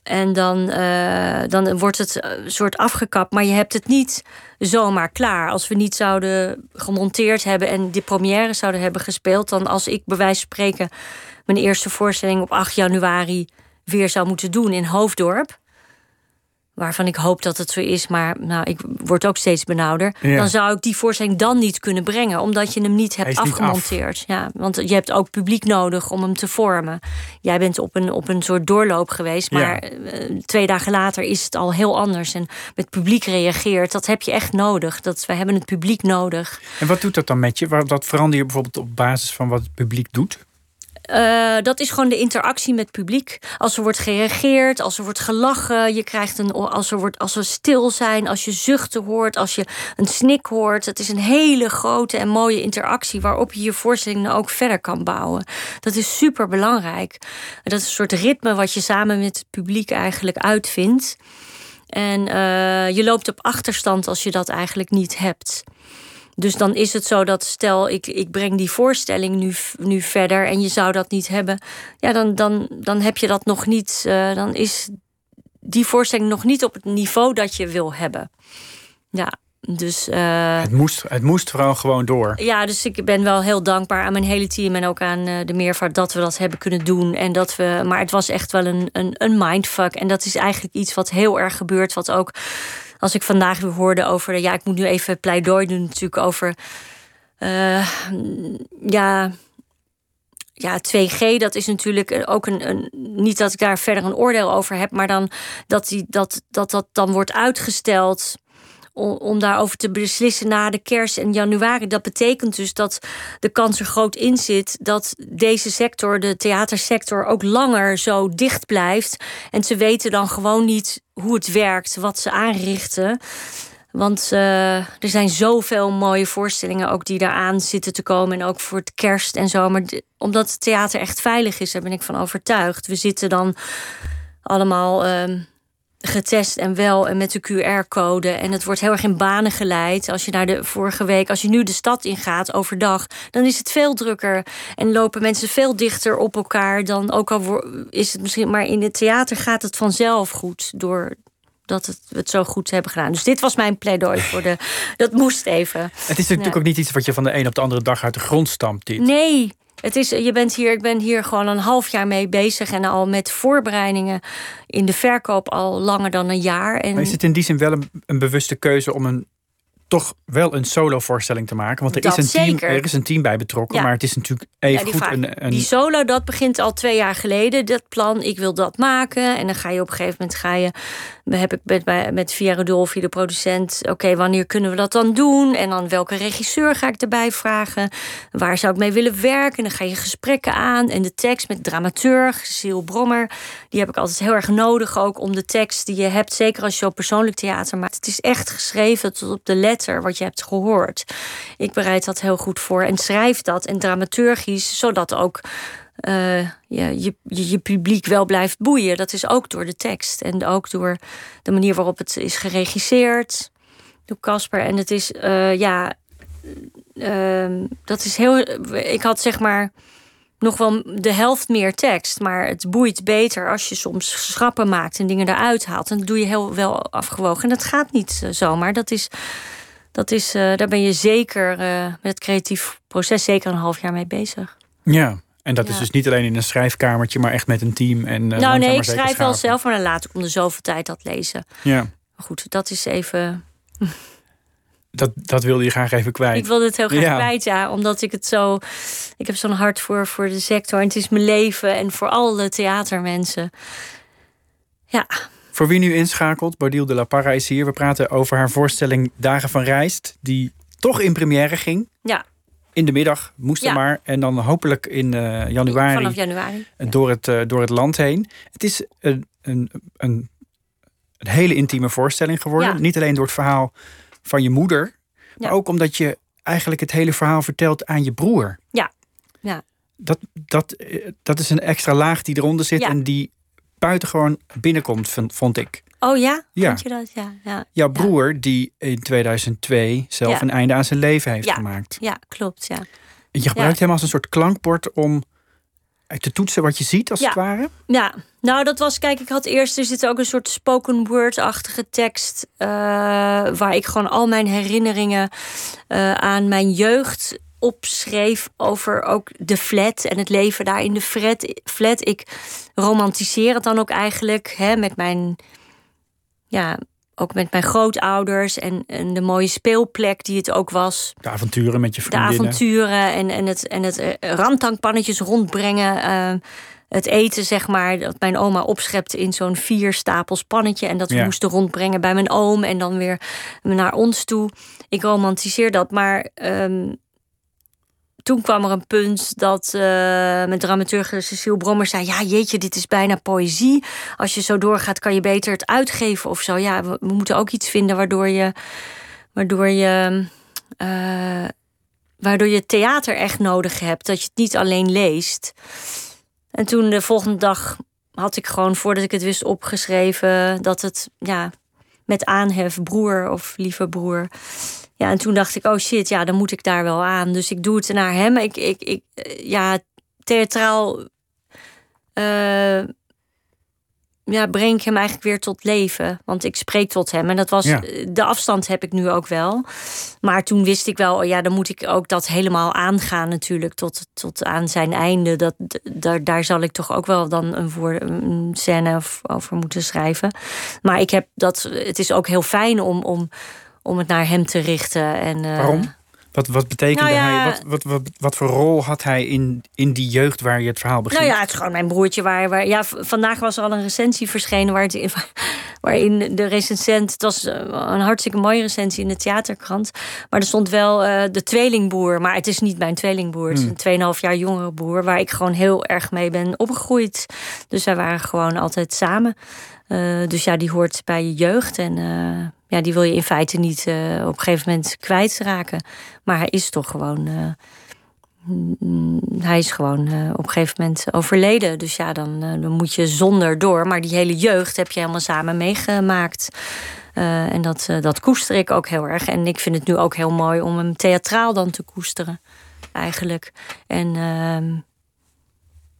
en dan, uh, dan wordt het een soort afgekapt. Maar je hebt het niet zomaar klaar. Als we niet zouden gemonteerd hebben en de première zouden hebben gespeeld, dan als ik bij wijze van spreken mijn eerste voorstelling op 8 januari weer zou moeten doen in Hoofddorp. Waarvan ik hoop dat het zo is, maar nou, ik word ook steeds benauwder. Ja. Dan zou ik die voorstelling dan niet kunnen brengen, omdat je hem niet hebt afgemonteerd. Niet af. Ja, want je hebt ook publiek nodig om hem te vormen. Jij bent op een, op een soort doorloop geweest, maar ja. twee dagen later is het al heel anders. En met publiek reageert, dat heb je echt nodig. Dat, wij hebben het publiek nodig. En wat doet dat dan met je? Wat verander je bijvoorbeeld op basis van wat het publiek doet? Uh, dat is gewoon de interactie met het publiek. Als er wordt gereageerd, als er wordt gelachen, je krijgt een, als, er wordt, als we stil zijn, als je zuchten hoort, als je een snik hoort. Het is een hele grote en mooie interactie waarop je je voorstellingen ook verder kan bouwen. Dat is super belangrijk. Dat is een soort ritme wat je samen met het publiek eigenlijk uitvindt. En uh, je loopt op achterstand als je dat eigenlijk niet hebt. Dus dan is het zo dat stel ik, ik breng die voorstelling nu, nu verder en je zou dat niet hebben, ja, dan, dan, dan heb je dat nog niet. Uh, dan is die voorstelling nog niet op het niveau dat je wil hebben. Ja, dus. Uh, het, moest, het moest vooral gewoon door. Ja, dus ik ben wel heel dankbaar aan mijn hele team en ook aan uh, de meervaart dat we dat hebben kunnen doen. En dat we, maar het was echt wel een, een, een mindfuck. En dat is eigenlijk iets wat heel erg gebeurt, wat ook als ik vandaag weer hoorde over. Ja, ik moet nu even pleidooi doen, natuurlijk over. Uh, ja. Ja, 2G, dat is natuurlijk ook een, een. Niet dat ik daar verder een oordeel over heb, maar dan dat die, dat, dat, dat dan wordt uitgesteld om, om daarover te beslissen na de kerst en januari. Dat betekent dus dat de kans er groot in zit dat deze sector, de theatersector, ook langer zo dicht blijft. En ze weten dan gewoon niet hoe het werkt, wat ze aanrichten. Want uh, er zijn zoveel mooie voorstellingen ook die daaraan zitten te komen. En ook voor het kerst en zo. Maar omdat het theater echt veilig is, daar ben ik van overtuigd. We zitten dan allemaal. Uh, getest en wel en met de QR-code. En het wordt heel erg in banen geleid. Als je naar de vorige week, als je nu de stad ingaat overdag, dan is het veel drukker. En lopen mensen veel dichter op elkaar dan ook al is het misschien. Maar in het theater gaat het vanzelf goed door. Dat het, we het zo goed hebben gedaan. Dus dit was mijn pleidooi voor de. Dat moest even. Het is natuurlijk ook niet iets wat je van de een op de andere dag uit de grond stampt. Dit. Nee, het is, je bent hier, ik ben hier gewoon een half jaar mee bezig en al met voorbereidingen in de verkoop al langer dan een jaar. En... Maar is het in die zin wel een, een bewuste keuze om een toch wel een solo-voorstelling te maken. Want er is, een team, er is een team bij betrokken. Maar het is natuurlijk even ja, goed een, een, Die solo, dat begint al twee jaar geleden. Dat plan, ik wil dat maken. En dan ga je op een gegeven moment... Ga je, heb ik met, met Via Rodolfi, de producent... Oké, wanneer kunnen we dat dan doen? En dan welke regisseur ga ik erbij vragen? Waar zou ik mee willen werken? En dan ga je gesprekken aan. En de tekst met dramaturg, Cecile Brommer... die heb ik altijd heel erg nodig ook om de tekst die je hebt... zeker als je zo persoonlijk theater maakt. Het is echt geschreven tot op de wat je hebt gehoord. Ik bereid dat heel goed voor en schrijf dat en dramaturgisch, zodat ook uh, je, je, je, publiek wel blijft boeien. Dat is ook door de tekst en ook door de manier waarop het is geregisseerd door Casper. En het is, uh, ja, uh, dat is heel. Ik had zeg maar nog wel de helft meer tekst. Maar het boeit beter als je soms schrappen maakt en dingen eruit haalt. En dat doe je heel wel afgewogen. En dat gaat niet zomaar. Dat is dat is, uh, daar ben je zeker uh, met het creatief proces zeker een half jaar mee bezig. Ja, en dat is dus niet alleen in een schrijfkamertje, maar echt met een team. En, uh, nou nee, ik schrijf wel zelf, maar dan laat ik om de zoveel tijd dat lezen. Ja. Maar goed, dat is even. Dat, dat wilde je graag even kwijt. Ik wilde het heel graag kwijt, ja. Omdat ik het zo... Ik heb zo'n hart voor, voor de sector. En het is mijn leven. En voor alle theatermensen. Ja. Voor wie nu inschakelt, Bodil de la Parra is hier. We praten over haar voorstelling Dagen van Rijst, die toch in première ging. Ja. In de middag moest er maar. En dan hopelijk in uh, januari, Vanaf januari door, het, uh, door het land heen. Het is een, een, een, een hele intieme voorstelling geworden. Niet alleen door het verhaal van je moeder, maar ook omdat je eigenlijk het hele verhaal vertelt aan je broer. Ja. ja. dat, dat, dat is een extra laag die eronder zit en die buitengewoon binnenkomt, vond, ik. Oh ja? Ja. Vind je dat? Ja, ja. Jouw broer, die in 2002 zelf Ja. een einde aan zijn leven heeft gemaakt. Ja, klopt, ja. Je gebruikt hem als een soort klankbord om te toetsen wat je ziet, als het ware. Ja, nou dat was, kijk, ik had eerst, er zit ook een soort spoken word-achtige tekst. eh, waar ik gewoon al mijn herinneringen eh, aan mijn jeugd opschreef. Over ook de flat en het leven daar in de flat. flat. Ik romantiseer het dan ook eigenlijk hè, met mijn, ja, ook met mijn grootouders. En, en de mooie speelplek die het ook was. De avonturen met je De vriendinnen. avonturen en, en het, en het eh, randtankpannetjes rondbrengen. eh, het eten, zeg maar, dat mijn oma opschepte in zo'n vier stapels pannetje. En dat we Ja. moesten rondbrengen bij mijn oom en dan weer naar ons toe. Ik romantiseer dat, maar ehm, toen kwam er een punt dat eh mijn dramaturg Cecile Brommer zei... ja, jeetje, dit is bijna poëzie. Als je zo doorgaat, kan je beter het uitgeven of zo. Ja, we, moeten ook iets vinden waardoor je... Waardoor je eh, waardoor je theater echt nodig hebt. Dat je het niet alleen leest. En toen de volgende dag had ik gewoon, voordat ik het wist, opgeschreven dat het ja, met aanhef, broer of lieve broer. Ja, en toen dacht ik, oh shit, ja, dan moet ik daar wel aan. Dus ik doe het naar hem. Ik, ik, ik eh, ja, theatraal. eh, ja, breng ik hem eigenlijk weer tot leven. Want ik spreek tot hem. En dat was. Ja. De afstand heb ik nu ook wel. Maar toen wist ik wel, oh ja, dan moet ik ook dat helemaal aangaan, natuurlijk. Tot, tot aan zijn einde. Dat, daar, daar zal ik toch ook wel dan een, voor, een scène of- over moeten schrijven. Maar ik heb dat. Het is ook heel fijn om, om, om het naar hem te richten. En, eh, Waarom? Wat, wat betekende Nou ja- hij? Wat, wat, wat, wat voor rol had hij in, in die jeugd waar je het verhaal begint? Nou ja, het is gewoon mijn broertje. Waar, waar, ja, vandaag was er al een recensie verschenen waar het, waarin de recensent... Het was eh, een hartstikke mooie recensie in de theaterkrant. Maar er stond wel eh, de tweelingbroer. Maar het is niet mijn tweelingbroer. Het is een 2,5 jaar jongere broer... waar ik gewoon heel erg mee ben opgegroeid. Dus wij waren gewoon altijd samen. Dus ja, die hoort bij je jeugd. En ja, die wil je in feite niet eh, op een gegeven moment kwijtraken. Maar hij is toch gewoon... eh, hij is gewoon eh, op een gegeven moment overleden. Dus ja, dan, dan moet je zonder door. Maar die hele jeugd heb je helemaal samen meegemaakt. En dat, dat koester ik ook heel erg. En ik vind het nu ook heel mooi om hem theatraal dan te koesteren. Eigenlijk. En ehm,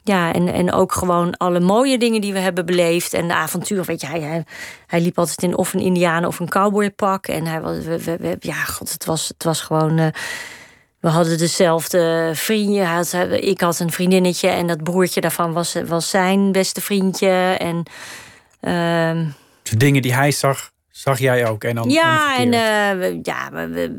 ja, en, en ook gewoon alle mooie dingen die we hebben beleefd. En de avonturen. Weet je, hij, hij, hij liep altijd in of een indiaan of een cowboypak. En hij was, we, we, we- ja, god, het was, het was gewoon. eh, we hadden dezelfde vriendje. Had- Ik had een vriendinnetje en dat broertje daarvan was, was zijn beste vriendje. En ehm, De dingen die hij zag, zag jij ook. En dan ja, en eh, we, ja, we, we,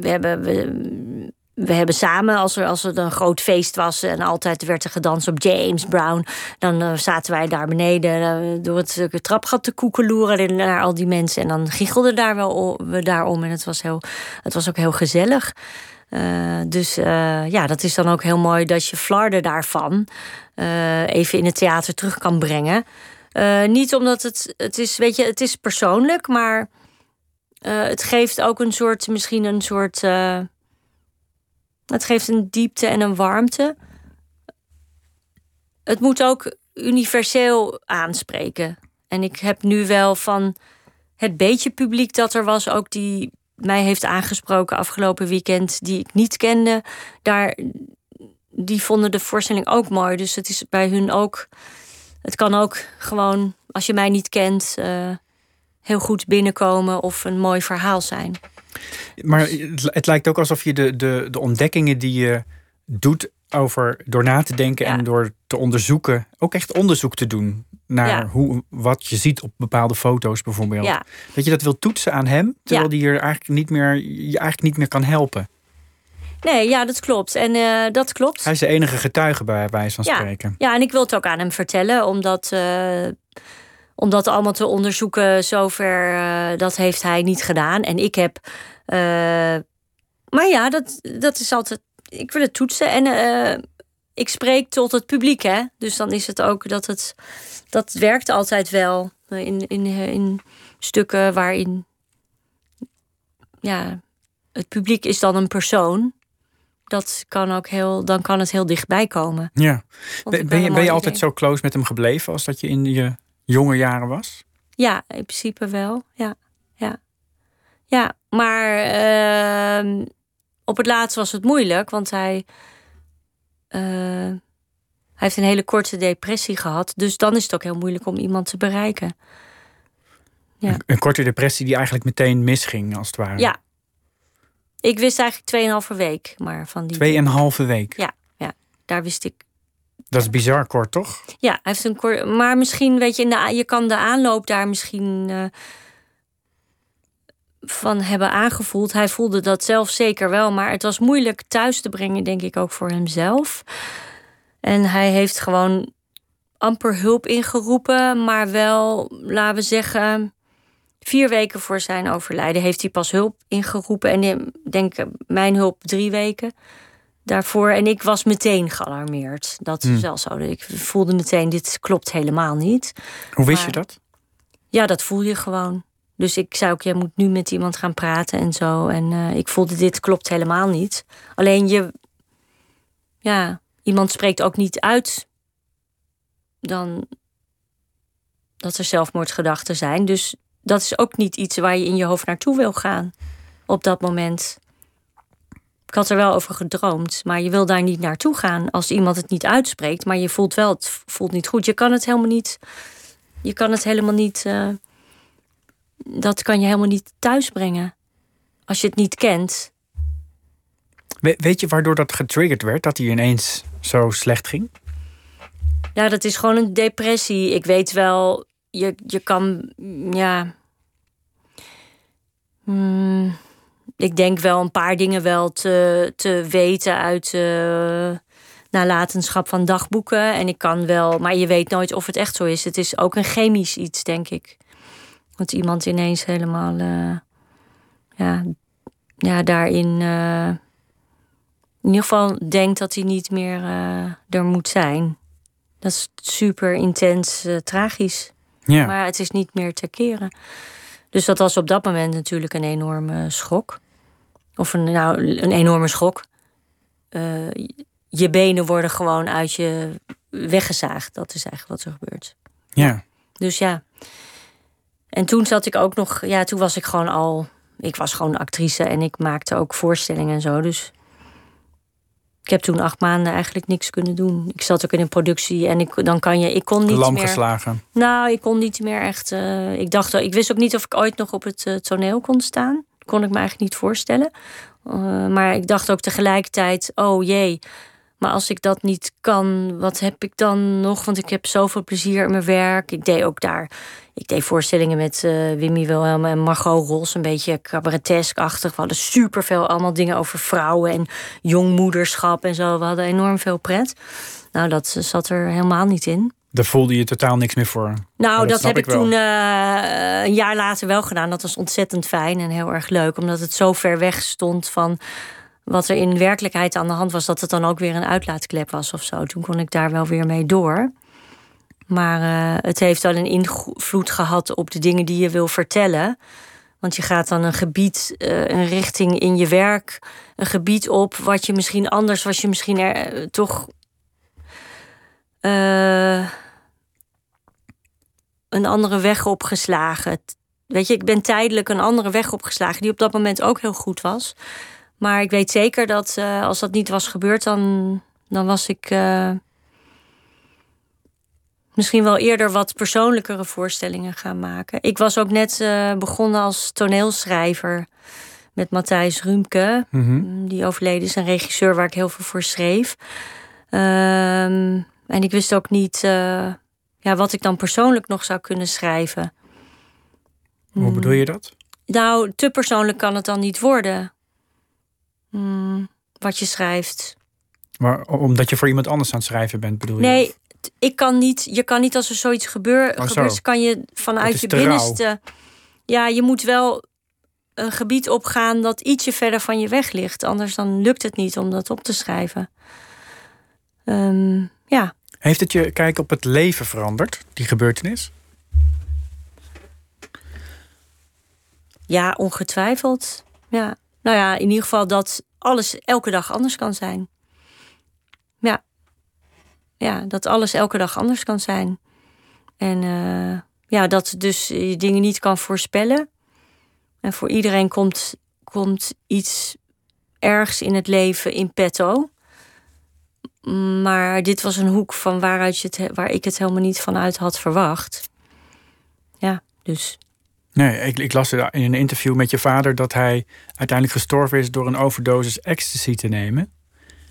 we hebben. We, we hebben samen, als er, als er een groot feest was en altijd werd er gedanst op James Brown, dan eh, zaten wij daar beneden eh, door het, eh, trapgat te koekeloeren en naar al die mensen. En dan giechelden daar wel we daarom. En het was, heel, het was ook heel gezellig. Eh, dus ja, dat is dan ook heel mooi dat je Flarden daarvan even in het theater terug kan brengen. Niet omdat het, het is, weet je, het is persoonlijk, maar het geeft ook een soort, misschien een soort, het geeft een diepte en een warmte. Het moet ook universeel aanspreken. En ik heb nu wel van het beetje publiek dat er was, ook die mij heeft aangesproken afgelopen weekend, die ik niet kende, daar, die vonden de voorstelling ook mooi. Dus het is bij hun ook. Het kan ook gewoon, als je mij niet kent, eh, heel goed binnenkomen of een mooi verhaal zijn. Maar het, lijkt ook alsof je de, de, de ontdekkingen die je doet over door na te denken Ja. en door te onderzoeken, ook echt onderzoek te doen naar Ja. hoe, wat je ziet op bepaalde foto's bijvoorbeeld. Ja. Dat je dat wil toetsen aan hem, terwijl die er eigenlijk niet meer, je eigenlijk niet meer kan helpen. Nee, ja, dat klopt. En eh, dat klopt. Hij is de enige getuige bij wijze van Ja. spreken. Ja, en ik wil het ook aan hem vertellen, omdat, eh, om dat allemaal te onderzoeken, zover, eh, dat heeft hij niet gedaan. En ik heb. Eh, maar ja, dat, dat is altijd. Ik wil het toetsen en eh, ik spreek tot het publiek, hè? Dus dan is het ook dat het. Dat werkt altijd wel in, in, in stukken waarin. Ja, het publiek is dan een persoon dat kan ook heel, dan kan het heel dichtbij komen. Ja. Ben, wel je, ben je altijd zo close met hem gebleven als dat je in je jonge jaren was? Ja, in principe wel. Ja, ja. Ja maar ehm, op het laatst was het moeilijk, want hij, eh, hij heeft een hele korte depressie gehad. Dus dan is het ook heel moeilijk om iemand te bereiken. Ja. Een, een korte depressie die eigenlijk meteen misging, als het ware. Ja. Ik wist eigenlijk 2,5 week, maar van die. Tweeënhalve week. Ja, ja, daar wist ik. Dat is bizar kort, toch? Ja, hij heeft een kort. Maar misschien, weet je, in de, je kan de aanloop daar misschien eh, van hebben aangevoeld. Hij voelde dat zelf zeker wel, maar het was moeilijk thuis te brengen, denk ik ook voor hemzelf. En hij heeft gewoon amper hulp ingeroepen, maar wel, laten we zeggen, vier weken voor zijn overlijden heeft hij pas hulp ingeroepen. En ik denk mijn hulp drie weken daarvoor. En ik was meteen gealarmeerd. Dat is wel zo. Ik voelde meteen, dit klopt helemaal niet. Hoe wist Maar- je dat? Ja, dat voel je gewoon. Dus ik zei ook, jij moet nu met iemand gaan praten en zo. En eh, ik voelde, dit klopt helemaal niet. Alleen je... Ja, iemand spreekt ook niet uit... dan dat er zelfmoordgedachten zijn. Dus dat is ook niet iets waar je in je hoofd naartoe wil gaan. Op dat moment. Ik had er wel over gedroomd, maar je wil daar niet naartoe gaan als iemand het niet uitspreekt. Maar je voelt wel, het voelt niet goed. Je kan het helemaal niet. Je kan het helemaal niet. eh, dat kan je helemaal niet thuisbrengen. Als je het niet kent. We- weet je waardoor dat getriggerd werd? Dat hij ineens zo slecht ging? Ja, dat is gewoon een depressie. Ik weet wel, je, je kan, ja. Hmm, ik denk wel een paar dingen wel te, te weten uit eh, nalatenschap van dagboeken. En ik kan wel, maar je weet nooit of het echt zo is. Het is ook een chemisch iets, denk ik. Dat iemand ineens helemaal, eh, ja, ja, daarin. eh, in ieder geval denkt dat hij niet meer eh, er moet zijn. Dat is super intens tragisch. Ja. Maar het is niet meer te keren. Dus dat was op dat moment natuurlijk een enorme schok. Of een, nou, een enorme schok. Je benen worden gewoon uit je weggezaagd. Dat is eigenlijk wat er gebeurt. ja. Dus ja. En toen zat ik ook nog, ja, toen was ik gewoon al, ik was gewoon actrice en ik maakte ook voorstellingen en zo. Dus ik heb toen acht maanden eigenlijk niks kunnen doen. Ik zat ook in een productie en ik, dan kan je, ik kon niet Lam meer. geslagen. Nou, ik kon niet meer echt. eh, ik dacht, ik wist ook niet of ik ooit nog op het eh, toneel kon staan. Kon ik me eigenlijk niet voorstellen. Eh, maar ik dacht ook tegelijkertijd, oh jee. Maar als ik dat niet kan, wat heb ik dan nog? Want ik heb zoveel plezier in mijn werk. Ik deed ook daar. Ik deed voorstellingen met eh Wimmy Wilhelm en Margot Ros. Een beetje cabaretesk-achtig. We hadden superveel allemaal dingen over vrouwen en jongmoederschap en zo. We hadden enorm veel pret. Nou, dat zat er helemaal niet in. Daar voelde je totaal niks meer voor. Nou, dat heb ik wel. toen eh, een jaar later wel gedaan. Dat was ontzettend fijn en heel erg leuk. Omdat het zo ver weg stond van wat er in werkelijkheid aan de hand was. Dat het dan ook weer een uitlaatklep was of zo. Toen kon ik daar wel weer mee door. Maar eh, het heeft wel een invloed gehad op de dingen die je wil vertellen. Want je gaat dan een gebied, eh, een richting in je werk, een gebied op wat je misschien anders was, je misschien er eh, toch een andere weg opgeslagen. Weet je, ik ben tijdelijk een andere weg opgeslagen die op dat moment ook heel goed was. Maar ik weet zeker dat eh, als dat niet was gebeurd, dan, dan was ik eh, misschien wel eerder wat persoonlijkere voorstellingen gaan maken. Ik was ook net eh, begonnen als toneelschrijver met Matthijs Rumke. Mhm. Die overleden is, een regisseur waar ik heel veel voor schreef. Ehm, en ik wist ook niet ja, wat ik dan persoonlijk nog zou kunnen schrijven. Hoe bedoel je dat? Nou, te persoonlijk kan het dan niet worden. Hmm, wat je schrijft. Maar omdat je voor iemand anders aan het schrijven bent, bedoel je? Nee, ik kan niet. Je kan niet als er zoiets gebeur, Oh, zo. gebeurt, kan je vanuit je rauw. binnenste. Ja, je moet wel een gebied opgaan dat ietsje verder van je weg ligt. Anders dan lukt het niet om dat op te schrijven. Ehm, ja. Heeft het je kijk op het leven veranderd, die gebeurtenis? ja, ongetwijfeld. Ja. Nou ja, in ieder geval dat alles elke dag anders kan zijn. Ja. Ja, dat alles elke dag anders kan zijn. En uh, ja, dat dus je dingen niet kan voorspellen. En voor iedereen komt, komt iets ergs in het leven in petto. Maar dit was een hoek van waaruit je het, waar ik het helemaal niet vanuit had verwacht. Ja, dus. Nee, ik, ik las in een interview met je vader dat hij uiteindelijk gestorven is door een overdosis ecstasy te nemen.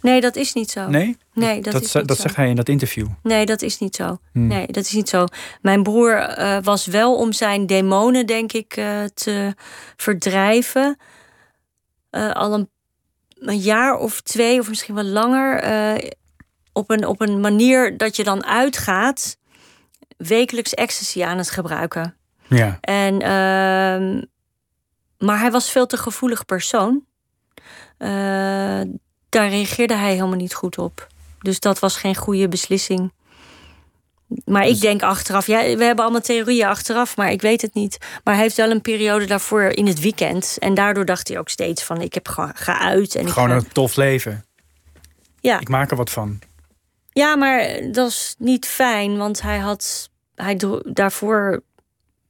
Nee, dat is niet zo. Nee? Nee, dat, dat, is niet dat zo. zegt hij in dat interview. Nee, dat is niet zo. Hmm. Nee, dat is niet zo. Mijn broer uh, was wel om zijn demonen, denk ik, uh, te verdrijven. Uh, al een, een, jaar of twee, of misschien wel langer. op, een, op een manier dat je dan uitgaat. Wekelijks ecstasy aan het gebruiken. Ja. En, uh, maar hij was veel te gevoelig persoon. Uh, daar reageerde hij helemaal niet goed op. Dus dat was geen goede beslissing. Maar dus... ik denk achteraf, ja, we hebben allemaal theorieën achteraf, maar ik weet het niet. Maar hij heeft wel een periode daarvoor in het weekend. En daardoor dacht hij ook steeds van, ik heb gewoon geuit. En gewoon ik een tof leven. Ja. Ik maak er wat van. Ja, maar dat is niet fijn, want hij had, hij daarvoor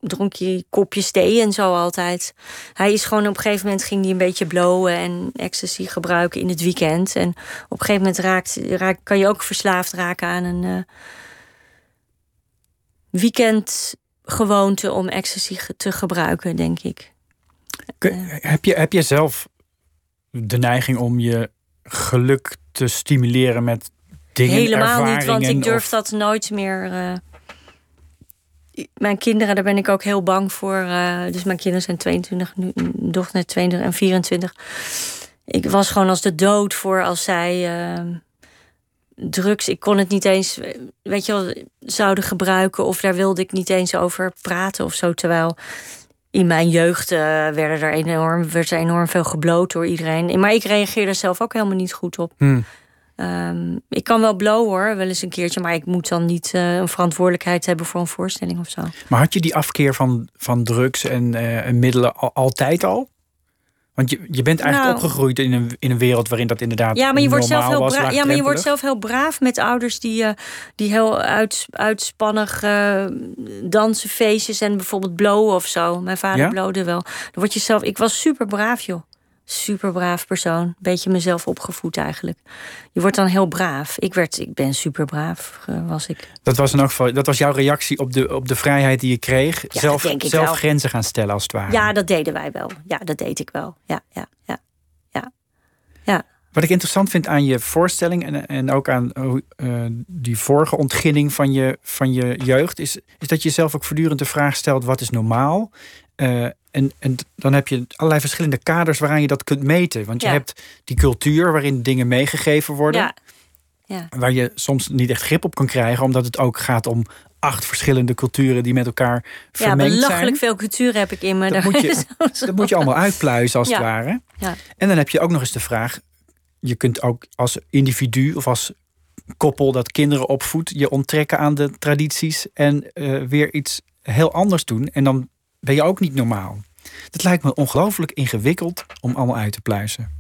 dronk hij kopjes thee en zo altijd. Hij is gewoon op een gegeven moment ging hij een beetje blowen en ecstasy gebruiken in het weekend. En op een gegeven moment raakt, raakt kan je ook verslaafd raken aan een uh, weekendgewoonte om ecstasy te gebruiken, denk ik. Heb je, heb je zelf de neiging om je geluk te stimuleren met dingen? Helemaal niet, want ik durf of... dat nooit meer. Uh, mijn kinderen, daar ben ik ook heel bang voor. Uh, dus mijn kinderen zijn 22, nu dochter net 22 en 24. Ik was gewoon als de dood voor als zij uh, drugs. Ik kon het niet eens, weet je wel, zouden gebruiken. Of daar wilde ik niet eens over praten of zo. Terwijl in mijn jeugd uh, werden er enorm, werd er enorm veel gebloot door iedereen. Maar ik reageerde zelf ook helemaal niet goed op. Hmm. Um, ik kan wel blowen hoor, wel eens een keertje, maar ik moet dan niet uh, een verantwoordelijkheid hebben voor een voorstelling of zo. Maar had je die afkeer van, van drugs en, uh, en middelen al, altijd al? Want je, je bent eigenlijk nou, opgegroeid in een, in een wereld waarin dat inderdaad. Ja, maar je wordt zelf heel braaf. Ja, maar je wordt zelf heel braaf met ouders die, uh, die heel uit, uitspannig dansen, feestjes en bijvoorbeeld blowen of zo. Mijn vader ja? blowde wel. Dan word je zelf. Ik was super braaf, joh super braaf persoon. Beetje mezelf opgevoed eigenlijk. Je wordt dan heel braaf. Ik, werd, ik ben super braaf, was ik. Dat was in elk geval, dat was jouw reactie op de, op de vrijheid die je kreeg. Ja, zelf zelf wel. grenzen gaan stellen als het ware. Ja, dat deden wij wel. Ja, dat deed ik wel. Ja, ja, ja. ja. ja. Wat ik interessant vind aan je voorstelling en, en ook aan uh, die vorige ontginning van je, van je jeugd, is, is dat je jezelf ook voortdurend de vraag stelt: wat is normaal? Uh, en, en dan heb je allerlei verschillende kaders waaraan je dat kunt meten. Want je Ja. hebt die cultuur waarin dingen meegegeven worden. Ja. Ja. Waar je soms niet echt grip op kan krijgen, omdat het ook gaat om acht verschillende culturen die met elkaar ja, vermengd belachelijk zijn. veel cultuur heb ik in me. Dat moet je- Dat moet je allemaal uitpluizen als het Ja. ware. Ja. En dan heb je ook nog eens de vraag: je kunt ook als individu of als koppel dat kinderen opvoedt, je onttrekken aan de tradities en eh, weer iets heel anders doen. En dan ben je ook niet normaal. Dat lijkt me ongelooflijk ingewikkeld om allemaal uit te pluizen.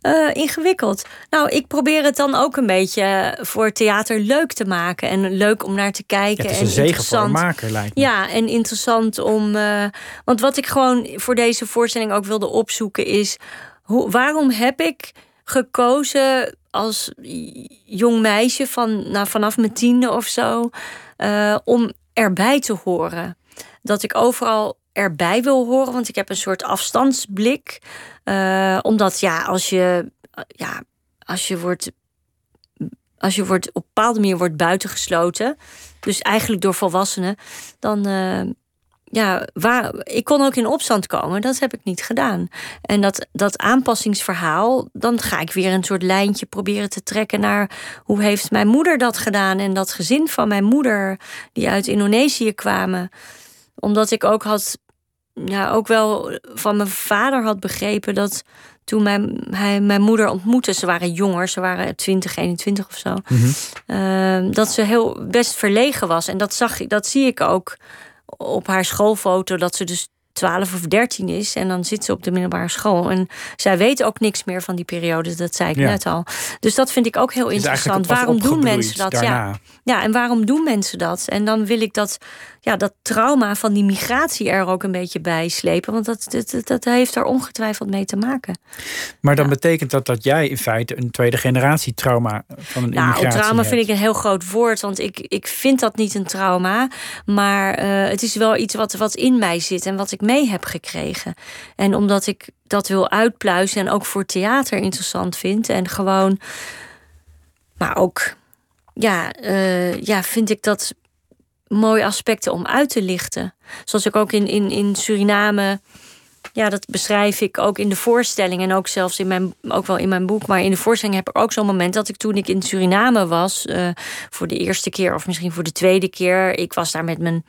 Eh, ingewikkeld. Nou, ik probeer het dan ook een beetje voor theater leuk te maken. En leuk om naar te Ja, kijken. het is en zegen voor een maker, lijkt me. Ja, en interessant om. eh, want wat ik gewoon voor deze voorstelling ook wilde opzoeken is. Hoe, waarom heb ik gekozen als jong meisje van, nou, vanaf mijn tiende of zo. eh, om erbij te horen? Dat ik overal erbij wil horen, want ik heb een soort afstandsblik. Eh, omdat ja, als je, ja, als je wordt als je wordt op een bepaalde manier wordt buitengesloten, dus eigenlijk door volwassenen, dan eh, ja, waar, ik kon ook in opstand komen. Dat heb ik niet gedaan. En dat, dat aanpassingsverhaal, dan ga ik weer een soort lijntje proberen te trekken naar hoe heeft mijn moeder dat gedaan en dat gezin van mijn moeder die uit Indonesië kwamen, omdat ik ook had, ja, ook wel van mijn vader had begrepen dat toen mijn, hij mijn moeder ontmoette, ze waren jonger, ze waren 20, 21 of zo. Uh, dat ze heel best verlegen was. En dat zag ik, dat zie ik ook op haar schoolfoto. Dat ze dus 12 of 13 is. En dan zit ze op de middelbare school. En zij weet ook niks meer van die periode. Dat zei ik Ja. net al. Dus dat vind ik ook heel interessant. Waarom doen mensen dat? daarna. Ja. ja, en waarom doen mensen dat? En dan wil ik dat, ja, dat trauma van die migratie er ook een beetje bij slepen. Want dat, dat, dat, heeft er ongetwijfeld mee te maken. Maar dan betekent dat dat jij in feite een tweede generatie trauma van een Nou, immigratie trauma hebt. vind ik een heel groot woord, want ik, ik vind dat niet een trauma. Maar eh, het is wel iets wat, wat in mij zit en wat ik mee heb gekregen. En omdat ik dat wil uitpluizen en ook voor theater interessant vind. En gewoon, maar ook, ja, eh, ja vind ik dat mooie aspecten om uit te lichten. Zoals ik ook in, in, in Suriname ja, dat beschrijf ik ook in de voorstelling en ook zelfs in mijn, ook wel in mijn boek. Maar in de voorstelling heb ik ook zo'n moment dat ik toen ik in Suriname was, eh, voor de eerste keer of misschien voor de tweede keer, ik was daar met mijn.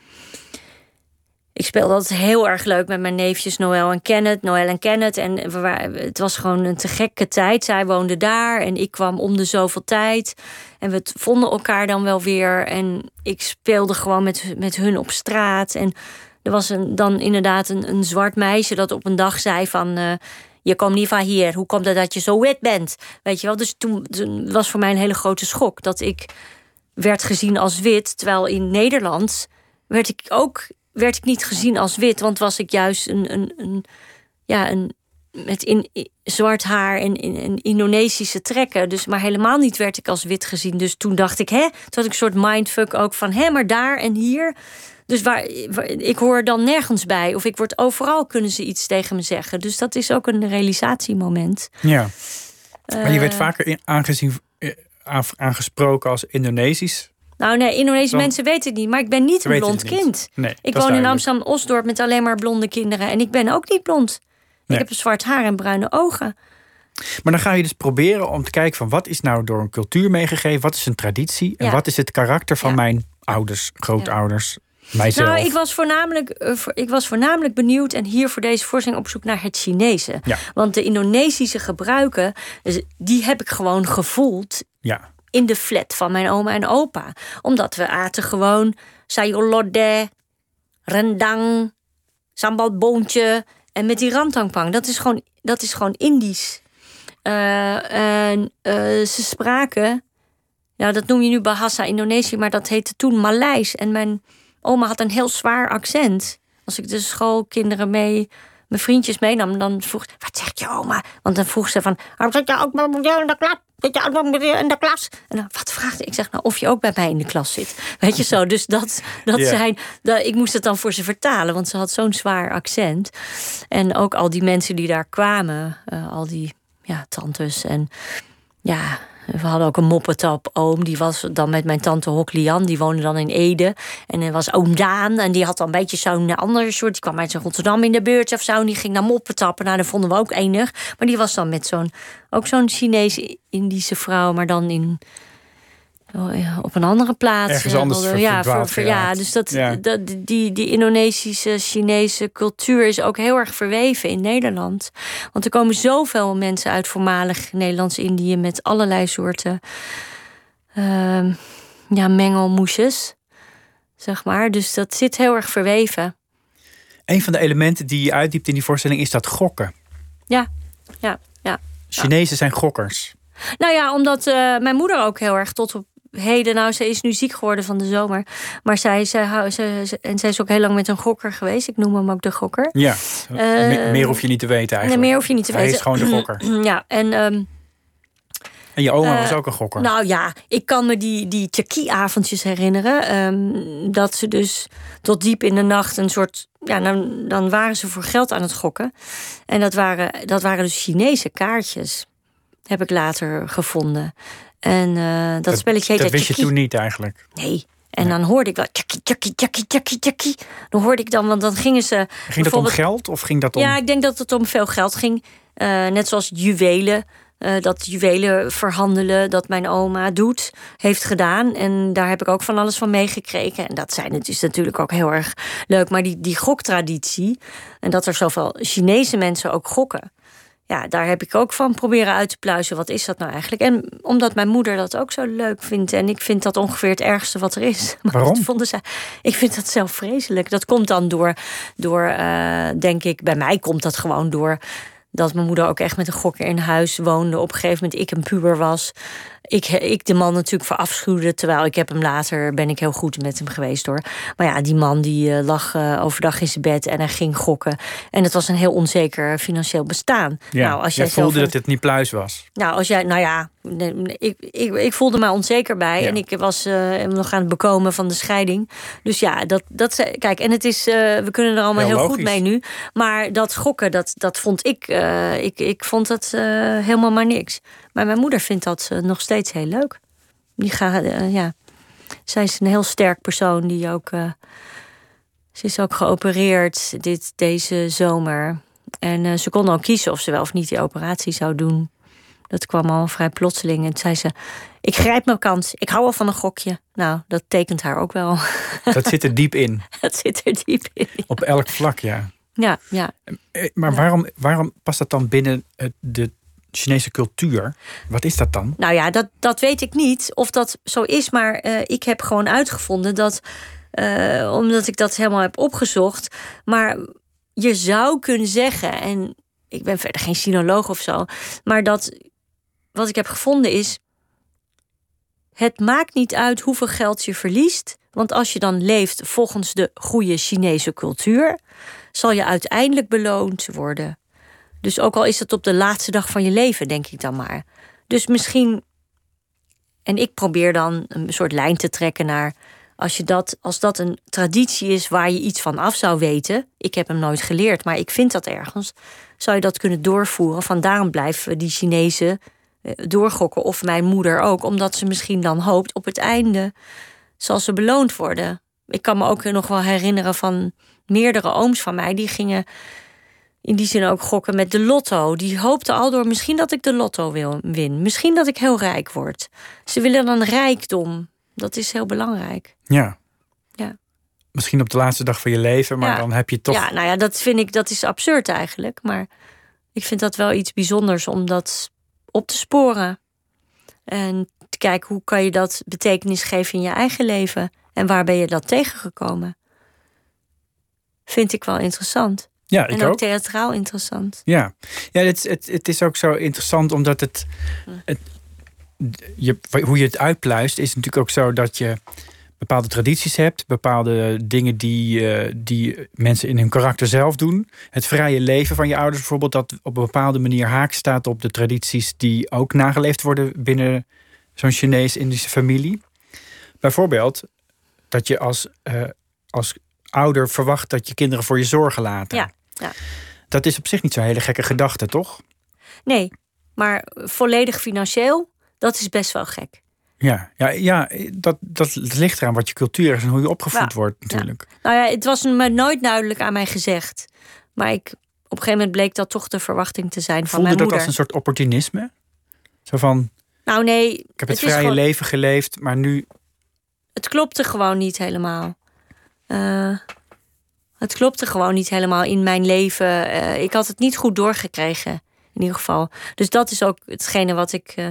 Ik speelde altijd heel erg leuk met mijn neefjes Noël en Kenneth. Noël en Kenneth. En we waren, het was gewoon een te gekke tijd. Zij woonden daar en ik kwam om de zoveel tijd. En we vonden elkaar dan wel weer. En ik speelde gewoon met, met hun op straat. En er was een, dan inderdaad een, een zwart meisje dat op een dag zei van... eh, je komt niet van hier, hoe komt het dat je zo wit bent? Weet je wel, dus toen was voor mij een hele grote schok... dat ik werd gezien als wit, terwijl in Nederland werd ik ook werd ik niet gezien als wit, want was ik juist een, een, een ja, een met in, zwart haar en in, in Indonesische trekken. Dus maar helemaal niet werd ik als wit gezien. Dus toen dacht ik, hè, toen had ik een soort mindfuck ook van, hè, maar daar en hier. Dus waar, waar- ik hoor dan nergens bij. Of ik word overal, kunnen ze iets tegen me zeggen. Dus dat is ook een realisatiemoment. Ja. Maar je werd Eh, vaker in- aangezien, eh, aangesproken als Indonesisch. Nou nee, Indonesische Dan- mensen weten het niet. Maar ik ben niet een blond kind. Nee, Ik woon in. Amsterdam-Osdorp met alleen maar blonde kinderen. En ik ben ook niet blond. Nee. Ik heb zwart haar en bruine ogen. Maar dan ga je dus proberen om te kijken van wat is nou door een cultuur meegegeven, wat is een traditie en Ja. wat is het karakter van Ja. mijn ouders, grootouders, mijzelf. Nou, ik was, voornamelijk, eh, ik was voornamelijk benieuwd en hier voor deze voorstelling op zoek naar het Chinese. Ja. Want de Indonesische gebruiken, dus die heb ik gewoon gevoeld Ja, in de flat van mijn oma en opa. Omdat we aten gewoon sayur rendang, sambalboontje en met die rantangpang. Dat is gewoon, dat is gewoon Indisch. Eh, en eh, ze spraken, ja, dat noem je nu Bahasa Indonesië, maar dat heette toen Maleis. En mijn oma had een heel zwaar accent. Als ik de schoolkinderen mee, mijn vriendjes meenam, dan vroeg wat zegt je oma? Want dan vroeg ze van, zit je ook bij Zit je ook mij in de klas? En dan, wat vraagde ik? zeg, nou, of je ook bij mij in de klas zit. Weet je zo, dus dat, dat zijn, dat, ik moest het dan voor ze vertalen, want ze had zo'n zwaar accent. En ook al die mensen die daar kwamen, eh, al die ja, tantes en ja, we hadden ook een moppetap oom. Die was dan met mijn tante Hoklian. Die woonde dan in Ede. En er was oom Daan. En die had dan een beetje zo'n andere soort. Die kwam uit Rotterdam in de buurt of zo. En die ging naar moppetappen. Nou, dat vonden we ook enig. Maar die was dan met zo'n... Ook zo'n Chinese-Indische vrouw. Maar dan in... oh op een andere plaats. Ergens anders Eh, ja, voor, dus dat, Ja. dat, die, die Indonesische, Chinese cultuur is ook heel erg verweven in Nederland. Want er komen zoveel mensen uit voormalig Nederlands-Indië met allerlei soorten ehm, ja, mengelmoesjes, zeg maar. Dus dat zit heel erg verweven. een van de elementen die je uitdiept in die voorstelling is dat gokken. Ja, ja, ja. Chinezen zijn gokkers. Nou ja, omdat eh, mijn moeder ook heel erg tot op heden, nou, ze is nu ziek geworden van de zomer. Maar zij, zij, ze, ze- en zij is ook heel lang met een gokker geweest. Ik noem hem ook de gokker. Ja, Eh, Me- meer hoef je niet te weten Nee, eigenlijk. meer hoef je niet te Hij weten. is gewoon de gokker. Ja, en ehm, En je oma Eh, was ook een gokker. Nou ja, ik kan me die, die Tjaki-avondjes herinneren. ehm, dat ze dus tot diep in de nacht een soort. Ja, dan, dan waren ze voor geld aan het gokken. En dat waren, dat waren dus Chinese kaartjes. Heb ik later gevonden. En eh, dat, spelletje heet dat wist je toen niet eigenlijk. Nee. En dan hoorde ik wel tjaki, tjaki, tjaki, tjaki, tjaki. Dan hoorde ik dan, want dan gingen ze. Ging dat om geld of ging dat om... ja, ik denk dat het om veel geld ging. Eh, net zoals juwelen. eh, dat juwelen verhandelen, dat mijn oma doet, heeft gedaan. En daar heb ik ook van alles van meegekregen. En dat zijn het is natuurlijk ook heel erg leuk. Maar die, die goktraditie, en dat er zoveel Chinese mensen ook gokken. Ja, daar heb ik ook van proberen uit te pluizen. Wat is dat nou eigenlijk? En omdat mijn moeder dat ook zo leuk vindt. En ik vind dat ongeveer het ergste wat er is. Maar Waarom? vonden zij, ik vind dat zelf vreselijk. Dat komt dan door, door uh, denk ik, bij mij komt dat gewoon door dat mijn moeder ook echt met een gokker in huis woonde. Op een gegeven moment ik een puber was ik, ik de man natuurlijk verafschuwde. Terwijl ik heb hem later, ben ik heel goed met hem geweest hoor. Maar ja, die man die uh, lag uh, overdag in zijn bed en hij ging gokken. En het was een heel onzeker financieel bestaan. Ja, nou, als jij, voelde dat het niet pluis was. Nou, als jij, nou ja, ik, ik, ik voelde me onzeker bij. Ja. En ik was uh, nog aan het bekomen van de scheiding. Dus ja, dat, dat kijk, en het is, we kunnen er allemaal heel, heel goed mee nu. Maar dat gokken, dat, dat vond ik, ik, ik vond dat helemaal maar niks. Maar mijn moeder vindt dat uh, nog steeds heel leuk. Die gaat, uh, ja. Zij is een heel sterk persoon die ook. Uh, ze is ook geopereerd dit, deze zomer. En ze kon ook kiezen of ze wel of niet die operatie zou doen. Dat kwam al vrij plotseling. En zei ze: Ik grijp mijn kans. Ik hou al van een gokje. Nou, dat tekent haar ook wel. Dat zit er diep in. Dat zit er diep in. Op elk vlak, ja. Ja, ja. Maar waarom, waarom past dat dan binnen de Chinese cultuur. Wat is dat dan? Nou ja, dat, dat weet ik niet of dat zo is. Maar uh, ik heb gewoon uitgevonden dat. Uh, omdat ik dat helemaal heb opgezocht. Maar je zou kunnen zeggen. En ik ben verder geen sinoloog of zo. Maar dat. Wat ik heb gevonden is. Het maakt niet uit hoeveel geld je verliest. Want als je dan leeft volgens de goede Chinese cultuur. zal je uiteindelijk beloond worden. Dus ook al is het op de laatste dag van je leven, denk ik dan maar. Dus misschien. En ik probeer dan een soort lijn te trekken naar. Als, je dat, als dat een traditie is waar je iets van af zou weten. Ik heb hem nooit geleerd, maar ik vind dat ergens. Zou je dat kunnen doorvoeren? Van daarom blijven die Chinezen eh, doorgokken. Of mijn moeder ook. Omdat ze misschien dan hoopt op het einde zal ze beloond worden. Ik kan me ook nog wel herinneren van meerdere ooms van mij. Die gingen in die zin ook gokken met de lotto. Die hoopte al door misschien dat ik de lotto wil win. Misschien dat ik heel rijk word. Ze willen dan rijkdom. Dat is heel belangrijk. Ja. Ja. Misschien op de laatste dag van je leven, maar dan heb je toch. Ja, nou ja, dat vind ik dat is absurd eigenlijk. Maar ik vind dat wel iets bijzonders om dat op te sporen. En te kijken hoe kan je dat betekenis geven in je eigen leven. En waar ben je dat tegengekomen? Vind ik wel interessant. Ja, ik en ook, ook, theatraal interessant. Ja, ja het, het, het is ook zo interessant omdat het, het je, hoe je het uitpluist, is natuurlijk ook zo dat je bepaalde tradities hebt, bepaalde dingen die, uh, die mensen in hun karakter zelf doen. Het vrije leven van je ouders bijvoorbeeld, dat op een bepaalde manier haak staat op de tradities die ook nageleefd worden binnen zo'n Chinees-Indische familie. Bijvoorbeeld dat je als, uh, als ouder verwacht dat je kinderen voor je zorgen laten. Ja, ja. Dat is op zich niet zo'n hele gekke gedachte, toch? Nee, maar volledig financieel, dat is best wel gek. Ja, ja, ja dat, dat ligt eraan wat je cultuur is en hoe je opgevoed wordt natuurlijk. Ja. Nou ja, het was me nooit duidelijk aan mij gezegd. Maar ik, op een gegeven moment bleek dat toch de verwachting te zijn van mijn moeder. Voelde dat als een soort opportunisme? Zo van, nou nee. Ik heb het, het vrije leven geleefd, maar nu... Het klopte gewoon niet helemaal. Uh, het klopte gewoon niet helemaal in mijn leven. Uh, ik had het niet goed doorgekregen, in ieder geval. Dus dat is ook hetgene wat ik uh,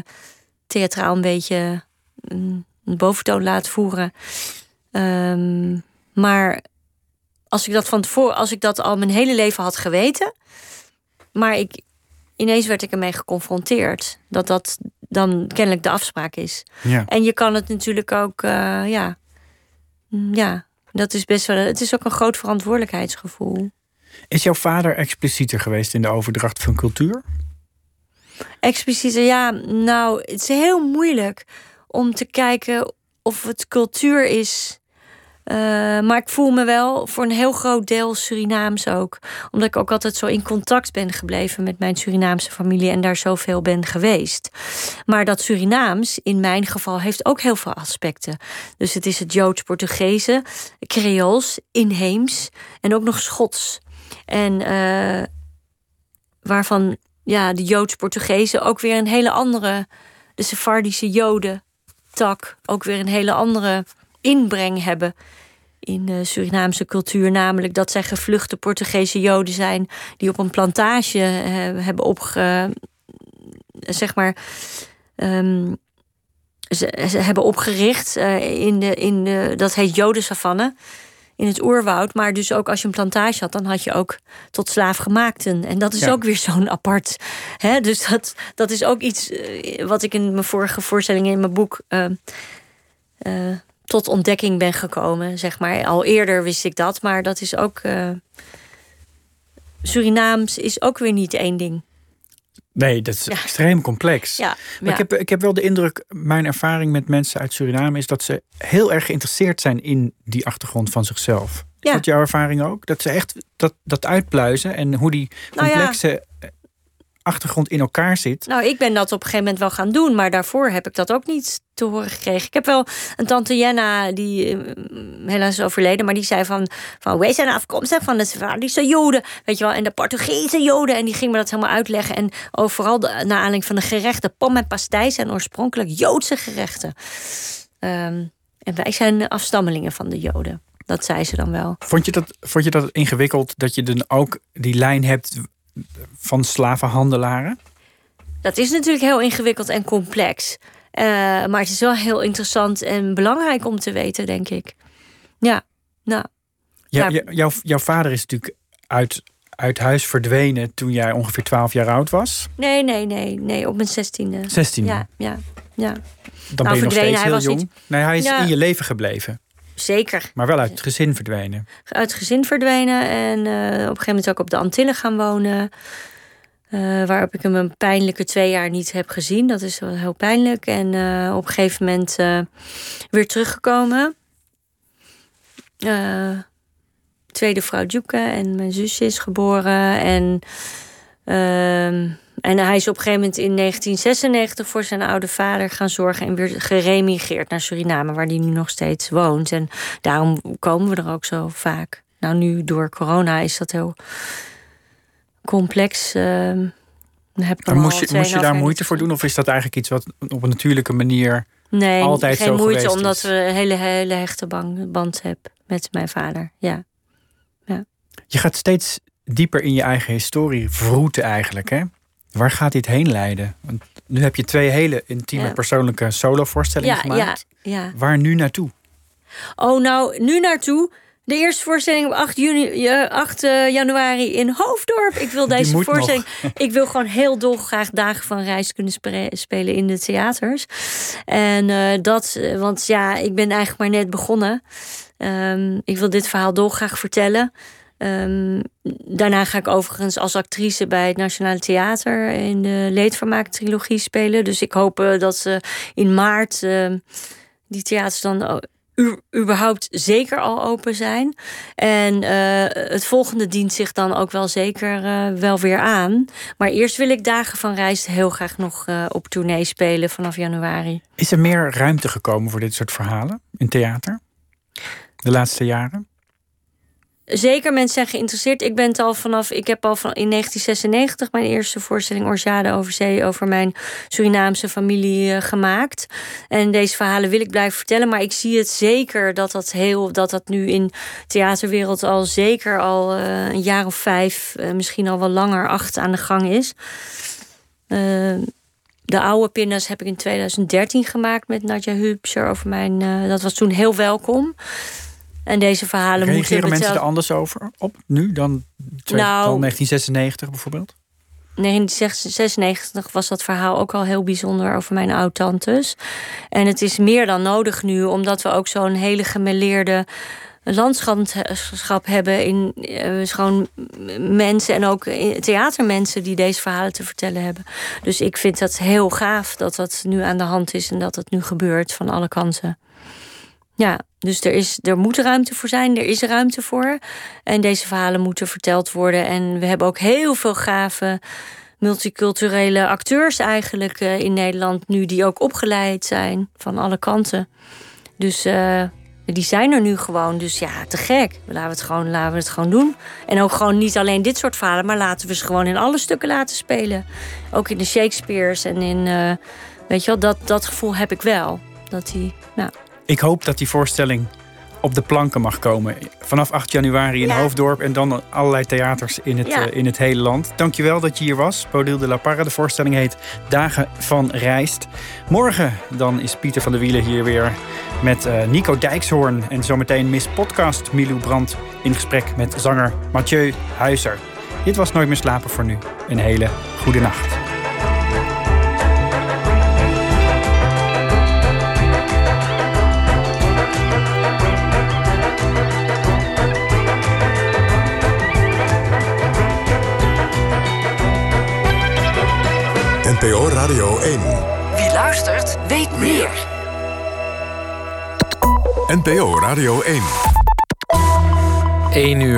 theatraal een beetje een boventoon laat voeren. Um, maar als ik dat van tevoren, als ik dat al mijn hele leven had geweten, maar ik, ineens werd ik ermee geconfronteerd dat dat dan kennelijk de afspraak is. Ja. En je kan het natuurlijk ook, uh, ja, ja, dat is best wel. Het is ook een groot verantwoordelijkheidsgevoel. Is jouw vader explicieter geweest in de overdracht van cultuur? Explicieter, ja. Nou, het is heel moeilijk om te kijken of het cultuur is uh, maar ik voel me wel voor een heel groot deel Surinaams ook. Omdat ik ook altijd zo in contact ben gebleven met mijn Surinaamse familie en daar zoveel ben geweest. Maar dat Surinaams, in mijn geval, heeft ook heel veel aspecten. Dus het is het Joods-Portugese, Creools, inheems en ook nog Schots. En uh, waarvan ja, de Joods-Portugezen ook weer een hele andere, de Sephardische Joden tak, ook weer een hele andere inbreng hebben in de Surinaamse cultuur. Namelijk dat zij gevluchte Portugese Joden zijn die op een plantage uh, hebben opge. zeg maar. Um, ze, ze, hebben opgericht uh, in de, in de. dat heet Jodensavanne in het oerwoud. Maar dus ook als je een plantage had, dan had je ook tot slaafgemaakten. En dat is ook weer zo'n apart. Hè? Dus dat, dat is ook iets uh, wat ik in mijn vorige voorstellingen in mijn boek. Uh, tot ontdekking ben gekomen, zeg maar. Al eerder wist ik dat, maar dat is ook. Surinaams is ook weer niet één ding. Nee, dat is extreem complex. Ja, maar Ik, heb, ik heb wel de indruk, mijn ervaring met mensen uit Suriname is dat ze heel erg geïnteresseerd zijn in die achtergrond van zichzelf. Is dat jouw ervaring ook? Dat ze echt dat, dat uitpluizen en hoe die nou complexe achtergrond in elkaar zit. Nou, ik ben dat op een gegeven moment wel gaan doen, maar daarvoor heb ik dat ook niet te horen gekregen. Ik heb wel een tante Jenna, die uh, helaas is overleden, maar die zei van, van wij zijn afkomstig van de Zwedische Joden, weet je wel, en de Portugese Joden. En die ging me dat helemaal uitleggen. En overal de, naar aanleiding van de gerechten, pom en pastei zijn oorspronkelijk Joodse gerechten. Um, en wij zijn afstammelingen van de Joden. Dat zei ze dan wel. Vond je dat, vond je dat ingewikkeld dat je dan ook die lijn hebt van slavenhandelaren? Dat is natuurlijk heel ingewikkeld en complex. Uh, maar het is wel heel interessant en belangrijk om te weten, denk ik. Ja, nou. Ja, jouw, jouw vader is natuurlijk uit, uit huis verdwenen toen jij ongeveer 12 jaar oud was? Nee, nee, nee, nee, op mijn zestiende. Zestiende? Ja, ja, ja. Dan nou, ben je nog steeds heel jong. Niet... Nee, hij is in je leven gebleven. Zeker. Maar wel uit het gezin verdwenen. Uit het gezin verdwenen en uh, op een gegeven moment ook op de Antillen gaan wonen. Uh, waarop ik hem een pijnlijke twee jaar niet heb gezien. Dat is wel heel pijnlijk. En uh, op een gegeven moment weer teruggekomen. tweede vrouw Djoeke en mijn zusje is geboren. En ehm, en hij is op een gegeven moment in 1996 voor zijn oude vader gaan zorgen en weer geremigreerd naar Suriname, waar hij nu nog steeds woont. En daarom komen we er ook zo vaak. Nou, nu door corona is dat heel complex. Uh, heb maar moest je, moest je daar moeite voor doen? Of is dat eigenlijk iets wat op een natuurlijke manier nee, altijd geen moeite, omdat we een hele, hele hechte band hebben met mijn vader. Ja. ja. Je gaat steeds dieper in je eigen historie vroeten eigenlijk, hè? Waar gaat dit heen leiden? Want nu heb je twee hele intieme persoonlijke solo-voorstellingen gemaakt. Ja, Waar nu naartoe? Oh, nou, nu naartoe. De eerste voorstelling op 8, juni, 8 eh, januari in Hoofddorp. Ik wil deze voorstelling. Ik wil gewoon heel dolgraag dagen van reis kunnen spelen in de theaters. En uh, dat, eh, want ja, ik ben eigenlijk maar net begonnen. Um, ik wil dit verhaal dolgraag vertellen. Um, daarna ga ik overigens als actrice bij het Nationale Theater in de Leedvermaak-trilogie spelen. Dus ik hoop uh, dat ze in maart uh, die theaters dan überhaupt zeker al open zijn. En uh, het volgende dient zich dan ook wel zeker wel weer aan. Maar eerst wil ik Dagen van Reis heel graag nog op tournee spelen vanaf januari. Is er meer ruimte gekomen voor dit soort verhalen in theater? De laatste jaren? Zeker mensen zijn geïnteresseerd. Ik ben het al vanaf, ik heb al van in 1996 mijn eerste voorstelling Orzade over zee over mijn Surinaamse familie uh, gemaakt. En deze verhalen wil ik blijven vertellen, maar ik zie het zeker dat dat heel, dat dat nu in theaterwereld al zeker al uh, een jaar of vijf, uh, misschien al wel langer, acht aan de gang is. de oude pindas heb ik in 2013 gemaakt met Nadja Hubscher over mijn. dat was toen heel welkom. En deze verhalen Reageren moeten mensen er anders over op nu dan, nou, 1996 bijvoorbeeld? 1996 was dat verhaal ook al heel bijzonder over mijn oud-tantes. En het is meer dan nodig nu, omdat we ook zo'n hele gemeleerde landschap hebben in uh, gewoon mensen en ook theatermensen die deze verhalen te vertellen hebben. Dus ik vind dat heel gaaf dat dat nu aan de hand is en dat het nu gebeurt van alle kanten. Ja, dus er, is, er moet ruimte voor zijn, er is ruimte voor. En deze verhalen moeten verteld worden. En we hebben ook heel veel gave multiculturele acteurs eigenlijk uh, in Nederland nu, die ook opgeleid zijn van alle kanten. Dus uh, die zijn er nu gewoon. Dus ja, te gek. Laten we, het gewoon, laten we het gewoon doen. En ook gewoon niet alleen dit soort verhalen, maar laten we ze gewoon in alle stukken laten spelen. Ook in de Shakespeare's en in. Uh, weet je wel, dat, dat gevoel heb ik wel. Dat die. Nou, ik hoop dat die voorstelling op de planken mag komen. Vanaf 8 januari in Ja. Hoofddorp en dan allerlei theaters in het, Ja. eh, in het hele land. Dankjewel dat je hier was. Bodil de la Parra. De voorstelling heet Dagen van Rijst. Morgen dan is Pieter van der Wielen hier weer met eh, Nico Dijkshoorn. En zometeen Miss Podcast Milou Brandt in gesprek met zanger Mathieu Huizer. Dit was Nooit meer slapen voor nu. Een hele goede nacht. NPO Radio 1. Wie luistert, weet meer. NPO Radio 1. 1 uur